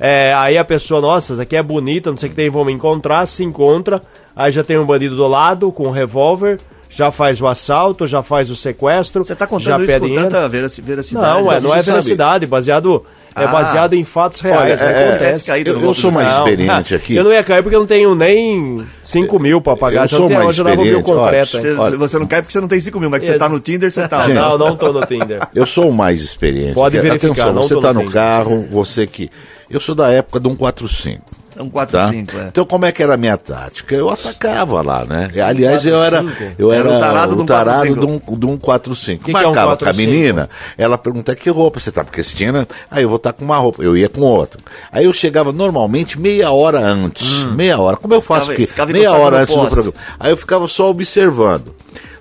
É, aí a pessoa, nossa, essa aqui é bonita, não sei o que tem, vamos encontrar, se encontra. Aí já tem um bandido do lado com um revólver, já faz o assalto, já faz o sequestro. Você tá já contando isso com dinheiro. tanta veraci- veracidade. Não, é, não é você sabe. veracidade, baseado, é Ah. baseado em fatos reais. Olha, isso é, acontece. caído Eu, no eu sou mais Não, experiente aqui. Eu não ia cair porque eu não tenho nem 5 mil pra pagar. Eu sou mais eu mil experiente, concreto. olha? Você, Olha. você não cai porque você não tem 5 mil, mas que você Ex- tá no Tinder, você tá. Gente, Não, não tô no Tinder. Eu sou o mais experiente. Pode verificar, Atenção, não você tô tá no no tempo. carro, você que. Eu sou da época do 145. É um 4 Tá? 5, é. Então como é que era a minha tática? Eu atacava lá, né? Aliás, eu era, eu Era era, o tarado do o tarado 145. do um- do 145. Que que é um Marcava com a 145? menina, ela pergunta que roupa você tá, porque você tinha, né? Aí eu vou estar com uma roupa, eu ia com outra. Aí eu chegava normalmente meia hora antes, meia hora. Como eu faço Ficava- aqui? Meia hora antes do poste. programa. Aí eu ficava só observando.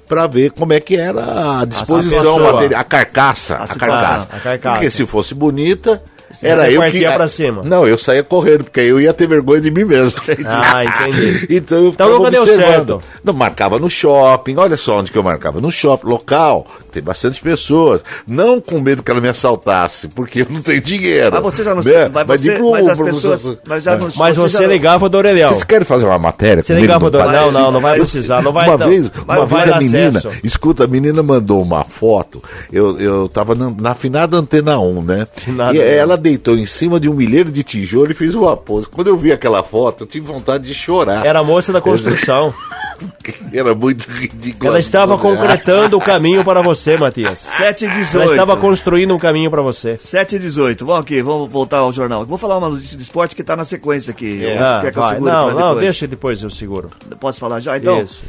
Pra ver como é que era a disposição, material, a carcaça, a, carcaça. A carcaça. Porque se fosse bonita, era você eu partia que pra cima. Não, eu saía correndo, porque aí eu ia ter vergonha de mim mesmo. Ah, entendi. Então eu Então nunca deu certo. Não, marcava no shopping, olha só onde que eu marcava. No shopping, local, tem bastante pessoas. Não com medo que ela me assaltasse, porque eu não tenho dinheiro. Mas você já não né? mas, você, de pro- mas as pro- pessoas. Mas, já não, Mas você já- ligava do orelhão. Vocês querem fazer uma matéria Você ligava do- Parece? não, não, não vai Eu- precisar, não vai Uma dar- vez, vai- uma vai vez a menina, acesso. escuta, a menina mandou uma foto, eu, eu tava na, na afinada Antena 1, né? Afinada e Antena 1. ela deitou em cima de um milheiro de tijolo e fez uma pose. Quando eu vi aquela foto, eu tive vontade de chorar. Era a moça da construção. Era muito ridículo. Ela estava concretando o caminho para você, Matias. 7 e Ela 18. estava construindo um caminho para você. 7 e 18. Vamos aqui, vamos voltar ao jornal. Vou falar uma notícia de esporte que tá na sequência aqui. Você Ah, quer que eu vai. segure Não, não, depois? deixa depois eu seguro. Posso falar já? Então, Isso.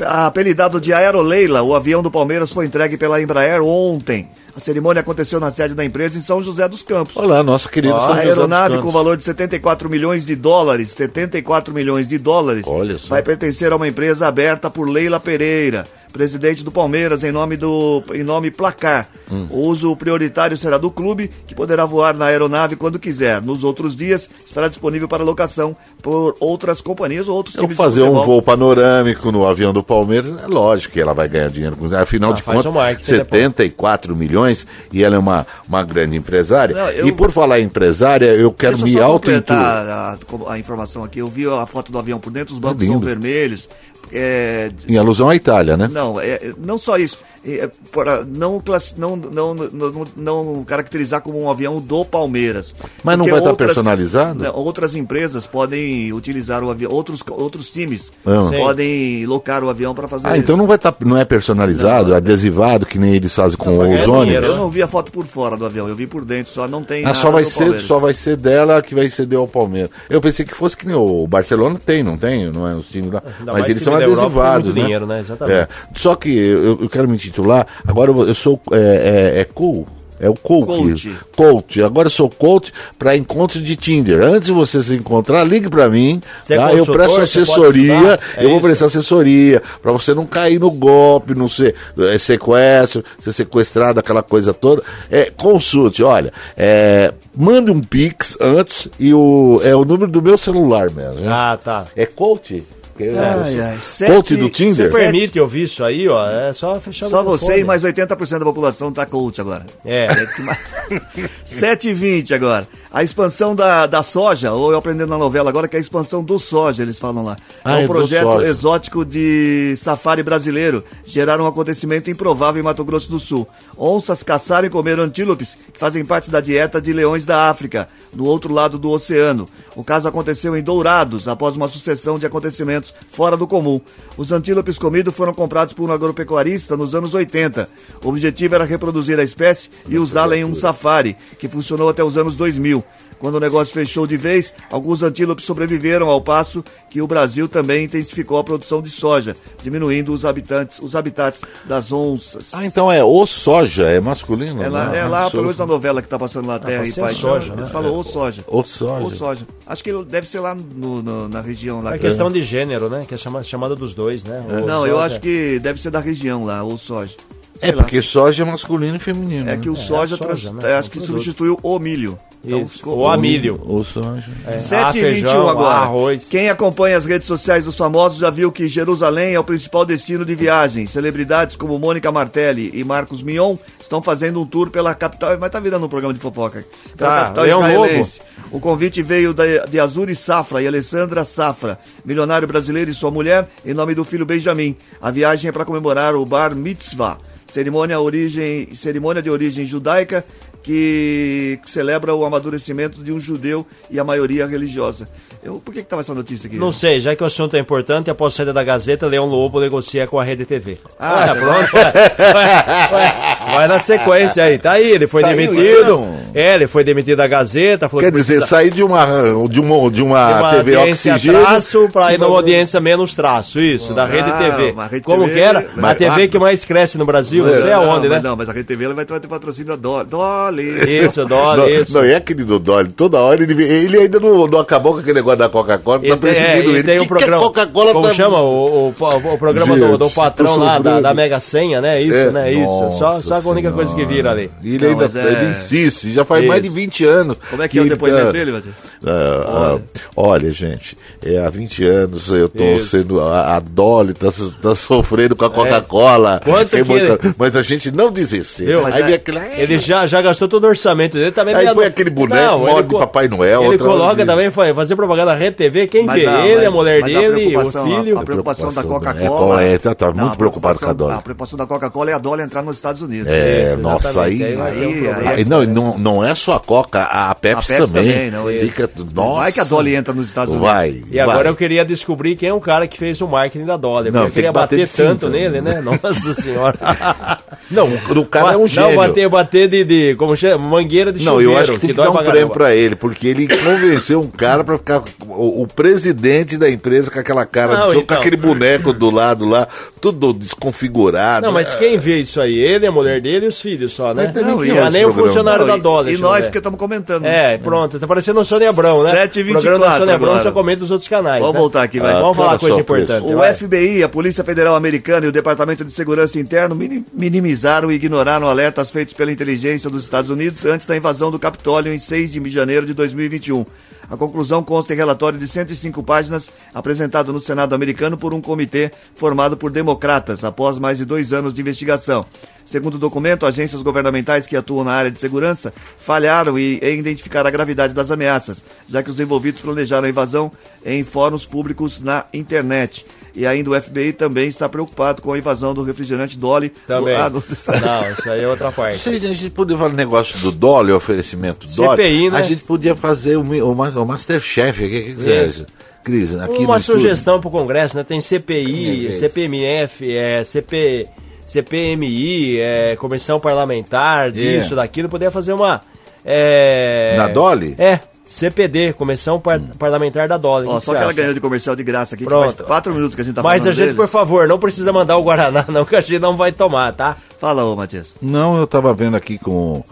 a- apelidado de Aeroleila, o avião do Palmeiras foi entregue pela Embraer ontem. A cerimônia aconteceu na sede da empresa em São José dos Campos. Olá, nosso querido São A José dos aeronave com valor de 74 milhões de dólares, 74 milhões de dólares, Olha só. vai pertencer a uma empresa aberta por Leila Pereira, presidente do Palmeiras em nome do em nome Placar. Hum. O uso prioritário será do clube, que poderá voar na aeronave quando quiser. Nos outros dias estará disponível para locação por outras companhias ou outros Eu times fazer de um voo panorâmico no avião do Palmeiras, é lógico que ela vai ganhar dinheiro com isso. Afinal Ah, de contas, marketing depois. 74 milhões e ela é uma, uma grande empresária. Não, eu- E por falar em empresária, eu quero Deixa me completar a, a informação aqui. Eu vi a foto do avião por dentro, os bancos lindo. são vermelhos. É, Em alusão à Itália, né? Não, é, é, não só isso. É, para não, class- não, não, não, não caracterizar como um avião do Palmeiras. Mas não vai estar outras- personalizado? não, outras empresas podem utilizar o avião, outros, outros times Ah. Podem locar o avião para fazer. Ah, então não vai estar, não é personalizado, adesivado, que nem eles fazem com os ganhar ônibus. Eu não vi a foto por fora do avião, eu vi por dentro, só não tem. Ah, nada só vai ser, Palmeiras. só vai ser dela que vai ceder ao Palmeiras. Eu pensei que fosse que nem o Barcelona tem, não tem, não é os times lá. Mas eles time são tem adesivados, muito né? dinheiro, né? Exatamente. É. Só que eu, eu quero me titular. Agora eu, eu sou é, é, é cool. É o coach. Coach. Coach. Agora eu sou coach para encontro de Tinder. Antes de você se encontrar, ligue para mim. É tá? eu presto assessoria. É eu vou isso? prestar assessoria para você não cair no golpe, não ser é, sequestro, ser sequestrado, aquela coisa toda. É, consulte, olha, é, mande um pix antes e o é o número do meu celular mesmo. né? Ah, tá. É coach? Que é- Ai, ai, Coach sete- do Tinder? Você permite ouvir isso aí, ó? É só fechar Só você e mais 80% da população tá coach agora. É. Que mais- 7 e 20 agora. A expansão da, da soja, ou eu aprendendo na novela agora, que é a expansão do soja, eles falam lá. Ah, é é um do projeto exótico de safari brasileiro. Geraram um acontecimento improvável em Mato Grosso do Sul. Onças caçaram e comeram antílopes que fazem parte da dieta de leões da África, no outro lado do oceano. O caso aconteceu em Dourados, após uma sucessão de acontecimentos fora do comum. Os antílopes comidos foram comprados por um agropecuarista nos anos 80. O objetivo era reproduzir a espécie e usá-la em um safari, que funcionou até os anos 2000. Quando o negócio fechou de vez, alguns antílopes sobreviveram ao passo que o Brasil também intensificou a produção de soja, diminuindo os habitantes, os habitats das onças. Ah, então é o soja, é masculino? É lá, né? é lá pelo menos na novela que tá passando lá, Terra pode e soja, Eles né? falam o soja. O soja. O soja. Acho que ele deve ser lá no- no- na região lá. É que- questão de gênero, né? Que é chama- chamada dos dois, né? O Não, eu soja- acho que deve ser da região lá, o soja. É Sei lá. porque soja é masculino e feminino. É que o né? soja, soja, trans- né? é, É um acho que produto. substituiu o milho. Então Isso, ficou o amílio. O soja. É, 7 ah, e 21 feijão, agora. arroz. Quem acompanha as redes sociais dos famosos já viu que Jerusalém é o principal destino de viagem. Celebridades como Mônica Martelli e Marcos Mion estão fazendo um tour pela capital. Mas tá virando um programa de fofoca. Pela Tá, capital Leão israelense. O convite veio da- de Azuri Safra e Alessandra Safra, milionário brasileiro e sua mulher, em nome do filho Benjamin. A viagem é para comemorar o Bar Mitzvah, cerimônia, origem, cerimônia de origem judaica que celebra o amadurecimento de um judeu e a maioria religiosa. Eu, por que, que tava essa notícia aqui? Não sei, já que o assunto é importante, após saída da Gazeta, Leão Lobo negocia com a Rede TV. Ah, Ué, você pronto. Ué, ué, ué. Vai na sequência aí. Tá aí, ele foi Saiu, demitido. então. É, ele foi demitido da Gazeta. Falou Quer que dizer, sair de uma, de uma, de uma, de uma TV oxigênio. traço pra ir numa uma- audiência menos traço. Isso, da Rede Ah, TV. Rede Como TV, que era? mas- a TV que mais cresce no Brasil, não sei aonde, mas né? Não, mas a Rede TV ela vai ter, patrocínio da Dolly. Dolly. Isso, Não, dólar, isso. não, é aquele do Dolly. Toda hora ele, ele ainda não, não acabou com aquele negócio da Coca-Cola, tá perseguindo é, ele. e tem um a programa. Coca-Cola como tá- chama? O, o, o programa Gente, do, do patrão lá, da, da Mega Senha, né? Isso, É, né? Isso. Só, nossa só a única coisa que vira ali. E ele Não, ainda é- ele insiste, já faz mais de Isso. 20 anos. Como é que é o depoimento tá- dele, Matheus? Ah, ah, olha, gente, é, há 20 anos eu tô Isso. sendo. A, a Dolly tá, tá sofrendo com a Coca-Cola. É. Quanto Tem que ele- Mas a gente não desiste. Aí é- aquele. Ele já, já gastou todo o orçamento dele também. Aí põe aquele boneco, uma ele de Papai Noel, Ele coloca de- também, fa- fazer propaganda na Rede TV, quem Mas vê? a- ele, a mas- mulher a dele, o filho. A, a preocupação da preocupação, Coca-Cola. é, tá- tá Não, muito preocupado com a Dolly. A preocupação da Coca-Cola é a Dolly entrar nos Estados Unidos. É, Isso, nossa, exatamente. aí. Aí um aí- problema. Aí, não, não, não é só a Coca, a, Pepsi, A Pepsi também. também, não, ele- Fica, nossa. Vai que a Dolly entra nos Estados Unidos. Vai. E agora vai. eu queria descobrir quem é o cara que fez o marketing da Dolly. Não, eu queria que bater bater, de cinta, tanto nele, né? Nossa senhora. Não, o, o cara é um gênio. Não, bater, bater de, de como chama? Mangueira de Não, eu acho que tem que, dói dar um prêmio pra ele, porque ele convenceu um cara pra ficar o, o presidente da empresa com aquela cara, Não, só então. com aquele boneco do lado lá, tudo desconfigurado. Não, mas quem vê isso aí? Ele, a mulher dele e os filhos só, né? Não, e olha nem o programa? funcionário Não, da e- Dolly. E eu nós, porque estamos comentando. É, pronto, tá parecendo o Sônia Abrão, né? 7h24 O programa da Sônia Abrão só comenta os outros canais. Vamos né? voltar aqui, vai. Vamos falar coisa importante. O vai. FBI, a Polícia Federal Americana e o Departamento de Segurança Interno mini- minimizaram e ignoraram alertas feitos pela inteligência dos Estados Unidos antes da invasão do Capitólio em 6 de janeiro de 2021. A conclusão consta em relatório de 105 páginas apresentado no Senado americano por um comitê formado por democratas após mais de dois anos de investigação. Segundo o documento, agências governamentais que atuam na área de segurança falharam em, identificar a gravidade das ameaças, já que os envolvidos planejaram a invasão em fóruns públicos na internet. E ainda o FBI também está preocupado com a invasão do refrigerante Dolly Também. lá nos Estados Não, isso aí é outra parte. Se a gente podia falar negócio do Dolly, o oferecimento do Dolly, CPI, né? a gente podia fazer o, o, mas- o Masterchef. O que, você Isso. acha? Cris, aqui Uma sugestão para o Congresso, né? Tem CPI, É, é. CPMF, é, CP, CPMI, é, Comissão Parlamentar, disso, daquilo. Poderia fazer uma. É, Na Dolly? É, CPD, Comissão Par- Parlamentar da Dolly. Ó, que só que ela acha? ganhou de comercial de graça aqui, que Pronto. faz quatro minutos que a gente tá Mas falando a gente, deles. por favor, não precisa mandar o Guaraná, não, que a gente não vai tomar, tá? Fala, ô Matias. Não, eu tava vendo aqui com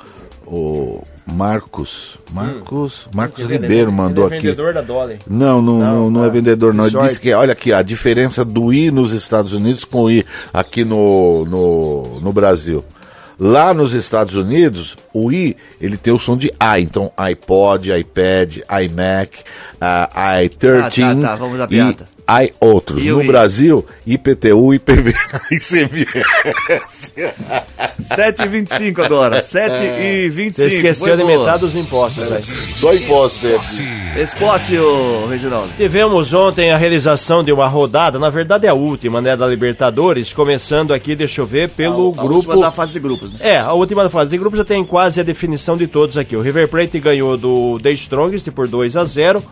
o Marcos. Marcos. Marcos Ele é- Ribeiro mandou ele é aqui. vendedor da Dolly. Não, não, não, não é ah, vendedor, não. Ele disse que, olha aqui, a diferença do I nos Estados Unidos com o I aqui no, no, no Brasil. Lá nos Estados Unidos, o I, ele tem o som de A. Então, iPod, iPad, iMac, uh, i13. Ah, tá, tá, vamos à e, piada. Há outros. E no? Brasil, IPTU, IPV, ICMS. 7h25 agora. 7h25. Você esqueceu de metade dos impostos aí. Só imposto, né? Esporte, ô Reginaldo. Tivemos ontem a realização de uma rodada, na verdade é a última, né, da Libertadores, começando aqui, deixa eu ver, pelo A grupo... última da fase de grupos, né? É, a última fase de grupo já tem quase a definição de todos aqui. O River Plate ganhou do The Strongest por 2 a 0 O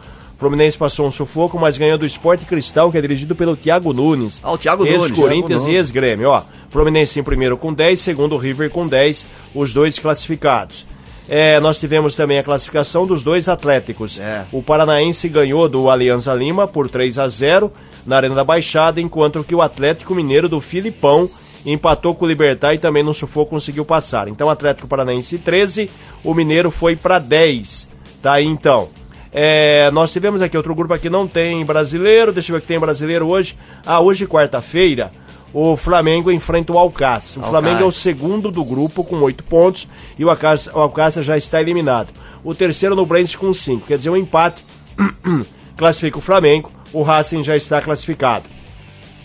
Fluminense passou um sufoco, mas ganhou do Sport Cristal, que é dirigido pelo Thiago Nunes. Ah, o Thiago Nunes. Ex-Corinthians e ex-Grêmio. Ó, Fluminense em primeiro com 10, segundo o River com 10, os dois classificados. É, nós tivemos também a classificação dos dois Atléticos. É. O Paranaense ganhou do Alianza Lima por 3 a 0 na Arena da Baixada, enquanto que o Atlético Mineiro do Filipão empatou com o Libertar e também no sufoco conseguiu passar. Então, Atlético Paranaense 13, o Mineiro foi para 10. Tá aí então. É, nós tivemos aqui outro grupo aqui, não tem brasileiro. Deixa eu ver o que tem brasileiro hoje. Ah, hoje, quarta-feira, o Flamengo enfrenta o Alcácer. O Alcácer. Flamengo é o segundo do grupo com oito pontos e o Alcácer, o Alcácer já está eliminado. O terceiro no Brent com cinco. Quer dizer, um empate classifica o Flamengo. O Racing já está classificado.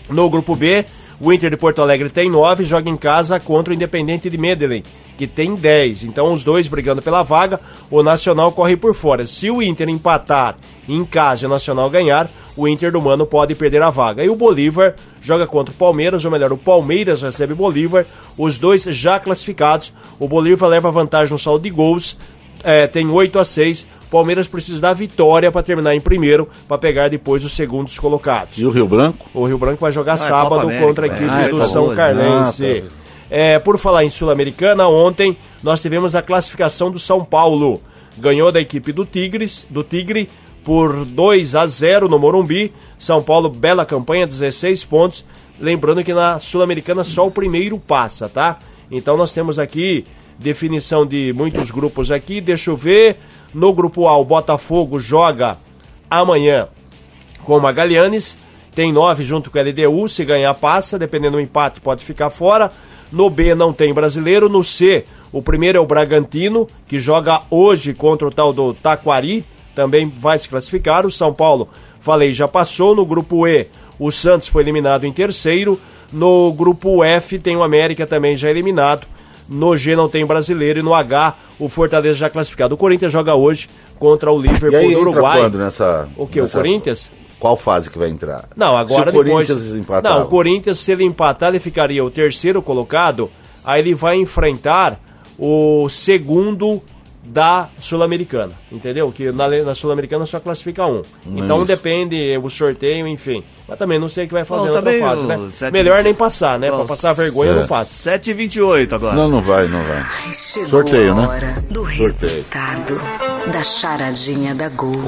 No grupo B, o Inter de Porto Alegre tem 9, joga em casa contra o Independente de Medellín, que tem 10. Então os dois brigando pela vaga, o Nacional corre por fora. Se o Inter empatar em casa e o Nacional ganhar, o Inter do Mano pode perder a vaga. E o Bolívar joga contra o Palmeiras, ou melhor, o Palmeiras recebe o Bolívar, os dois já classificados. O Bolívar leva vantagem no saldo de gols, é, tem 8 a 6. Palmeiras precisa da vitória para terminar em primeiro, para pegar depois os segundos colocados. E o Rio Branco? O Rio Branco vai jogar Ah, sábado Copa América, contra a é. equipe Ah, do tá São boa? Carlense. Ah, tá. É, por falar em Sul-Americana, ontem nós tivemos a classificação do São Paulo. Ganhou da equipe do Tigres, do Tigre por 2 a 0 no Morumbi. São Paulo, bela campanha, 16 pontos. Lembrando que na Sul-Americana só o primeiro passa, tá? Então nós temos aqui definição de muitos grupos aqui. Deixa eu ver. No grupo A, o Botafogo joga amanhã com o Magalhães. Tem nove junto com a LDU. Se ganhar, passa. Dependendo do empate, pode ficar fora. No B, não tem brasileiro. No C, o primeiro é o Bragantino, que joga hoje contra o tal do Taquari. Também vai se classificar. O São Paulo, falei, já passou. No grupo E, o Santos foi eliminado em terceiro. No grupo F, tem o América também já eliminado. No G não tem brasileiro e no H o Fortaleza já classificado. O Corinthians joga hoje contra o E Liverpool aí do entra Uruguai. quando nessa... O que? O nessa- Corinthians? Qual fase que vai entrar? Não, agora Se o depois. Corinthians empatar. Não, o Corinthians, se ele empatar, ele ficaria o terceiro colocado. Aí ele vai enfrentar o segundo da Sul-Americana. Entendeu? Que na, na Sul-Americana só classifica um. Então Isso. depende o sorteio, enfim. Mas também não sei o que vai fazer Bom, na outra fase, né? sete- Melhor nem passar, né? Bom, pra passar vergonha, é. não passa. 7h28 agora. Não, não vai, não vai. Chegou Sorteio, a né? do Sorteio. resultado da charadinha da Gold.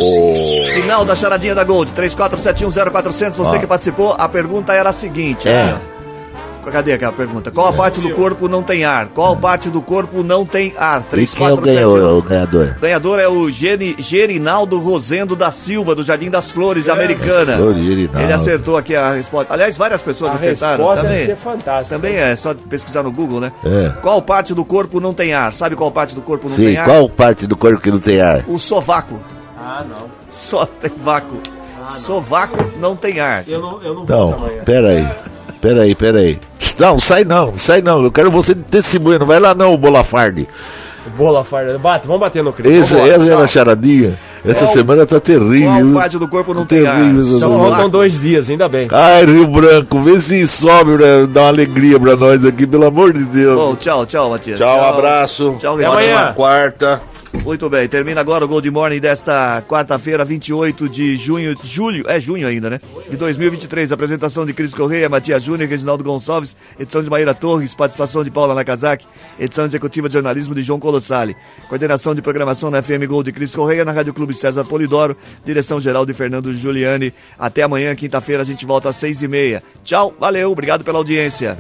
Final da charadinha da Gold, 34710400. Você Ó. que participou, a pergunta era a seguinte: É. ó. Cadê aquela pergunta? Qual a parte do corpo não tem ar? Qual parte do corpo não tem ar? E quem é o ganhador? O ganhador? O ganhador é o Geri, Gerinaldo Rosendo da Silva, do Jardim das Flores, Americana. Flores. Ele acertou aqui a resposta. Aliás, várias pessoas A acertaram. resposta Também, vai ser fantástica. também é só pesquisar no Google, né? É. Qual parte do corpo não tem ar? Sabe qual parte do corpo não Sim, tem ar? qual parte do corpo que não tem ar? O sovaco. Ah, não. Só tem vácuo. Sovaco não tem ar. Eu não, eu não vou Então, aí. Pera aí, pera aí. Não, sai não, sai não. Eu quero você de testemunha. Não vai lá não, Bolafardi. Bola farda. Bate, vamos bater no Vambora, essa era tchau. a charadinha. Essa Qual- semana tá terrível. Qual parte do corpo não tem ar? Terrível, essa Só semana. faltam dois dias, ainda bem. Ai, Rio Branco, vê se sobe pra dar uma alegria pra nós aqui, pelo amor de Deus. Bom, tchau, tchau, Matias. Tchau, abraço. Tchau, Até amanhã. Quarta. Muito bem, termina agora o Gold Morning desta quarta-feira, 28 de junho, julho, é junho ainda, né? De 2023, apresentação de Cris Correia, Matias Júnior, Reginaldo Gonçalves, edição de Maíra Torres, participação de Paula Nakazaki, edição executiva de jornalismo de João Colossali, coordenação de programação na FM Gold de Cris Correia, na Rádio Clube César Polidoro, direção geral de Fernando Giuliani. Até amanhã, quinta-feira, a gente volta às seis e meia. Tchau, valeu, obrigado pela audiência.